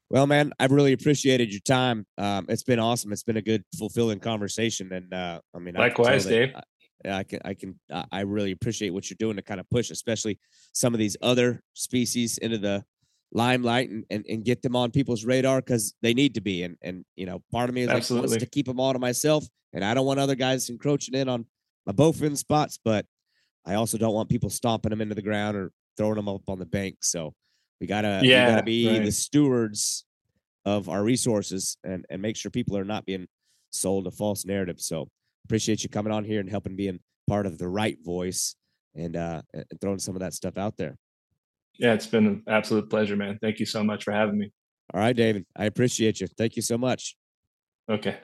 Well, man, I've really appreciated your time. Um, it's been awesome. It's been a good, fulfilling conversation, and uh, I mean, I Likewise, that- Dave. I, I can, I can, I- I really appreciate what you're doing to kind of push, especially some of these other species into the limelight and, and, and get them on people's radar because they need to be. And and you know, part of me is like wants Absolutely. to keep them all to myself, and I don't want other guys encroaching in on my bowfin spots, but I also don't want people stomping them into the ground or throwing them up on the bank. So we gotta, we Yeah, gotta be the stewards of our resources and and make sure people are not being sold a false narrative. So appreciate you coming on here and helping being part of the right voice and uh and throwing some of that stuff out there. Yeah, it's been an absolute pleasure, man. Thank you so much for having me. All right, David. I appreciate you. Thank you so much. Okay.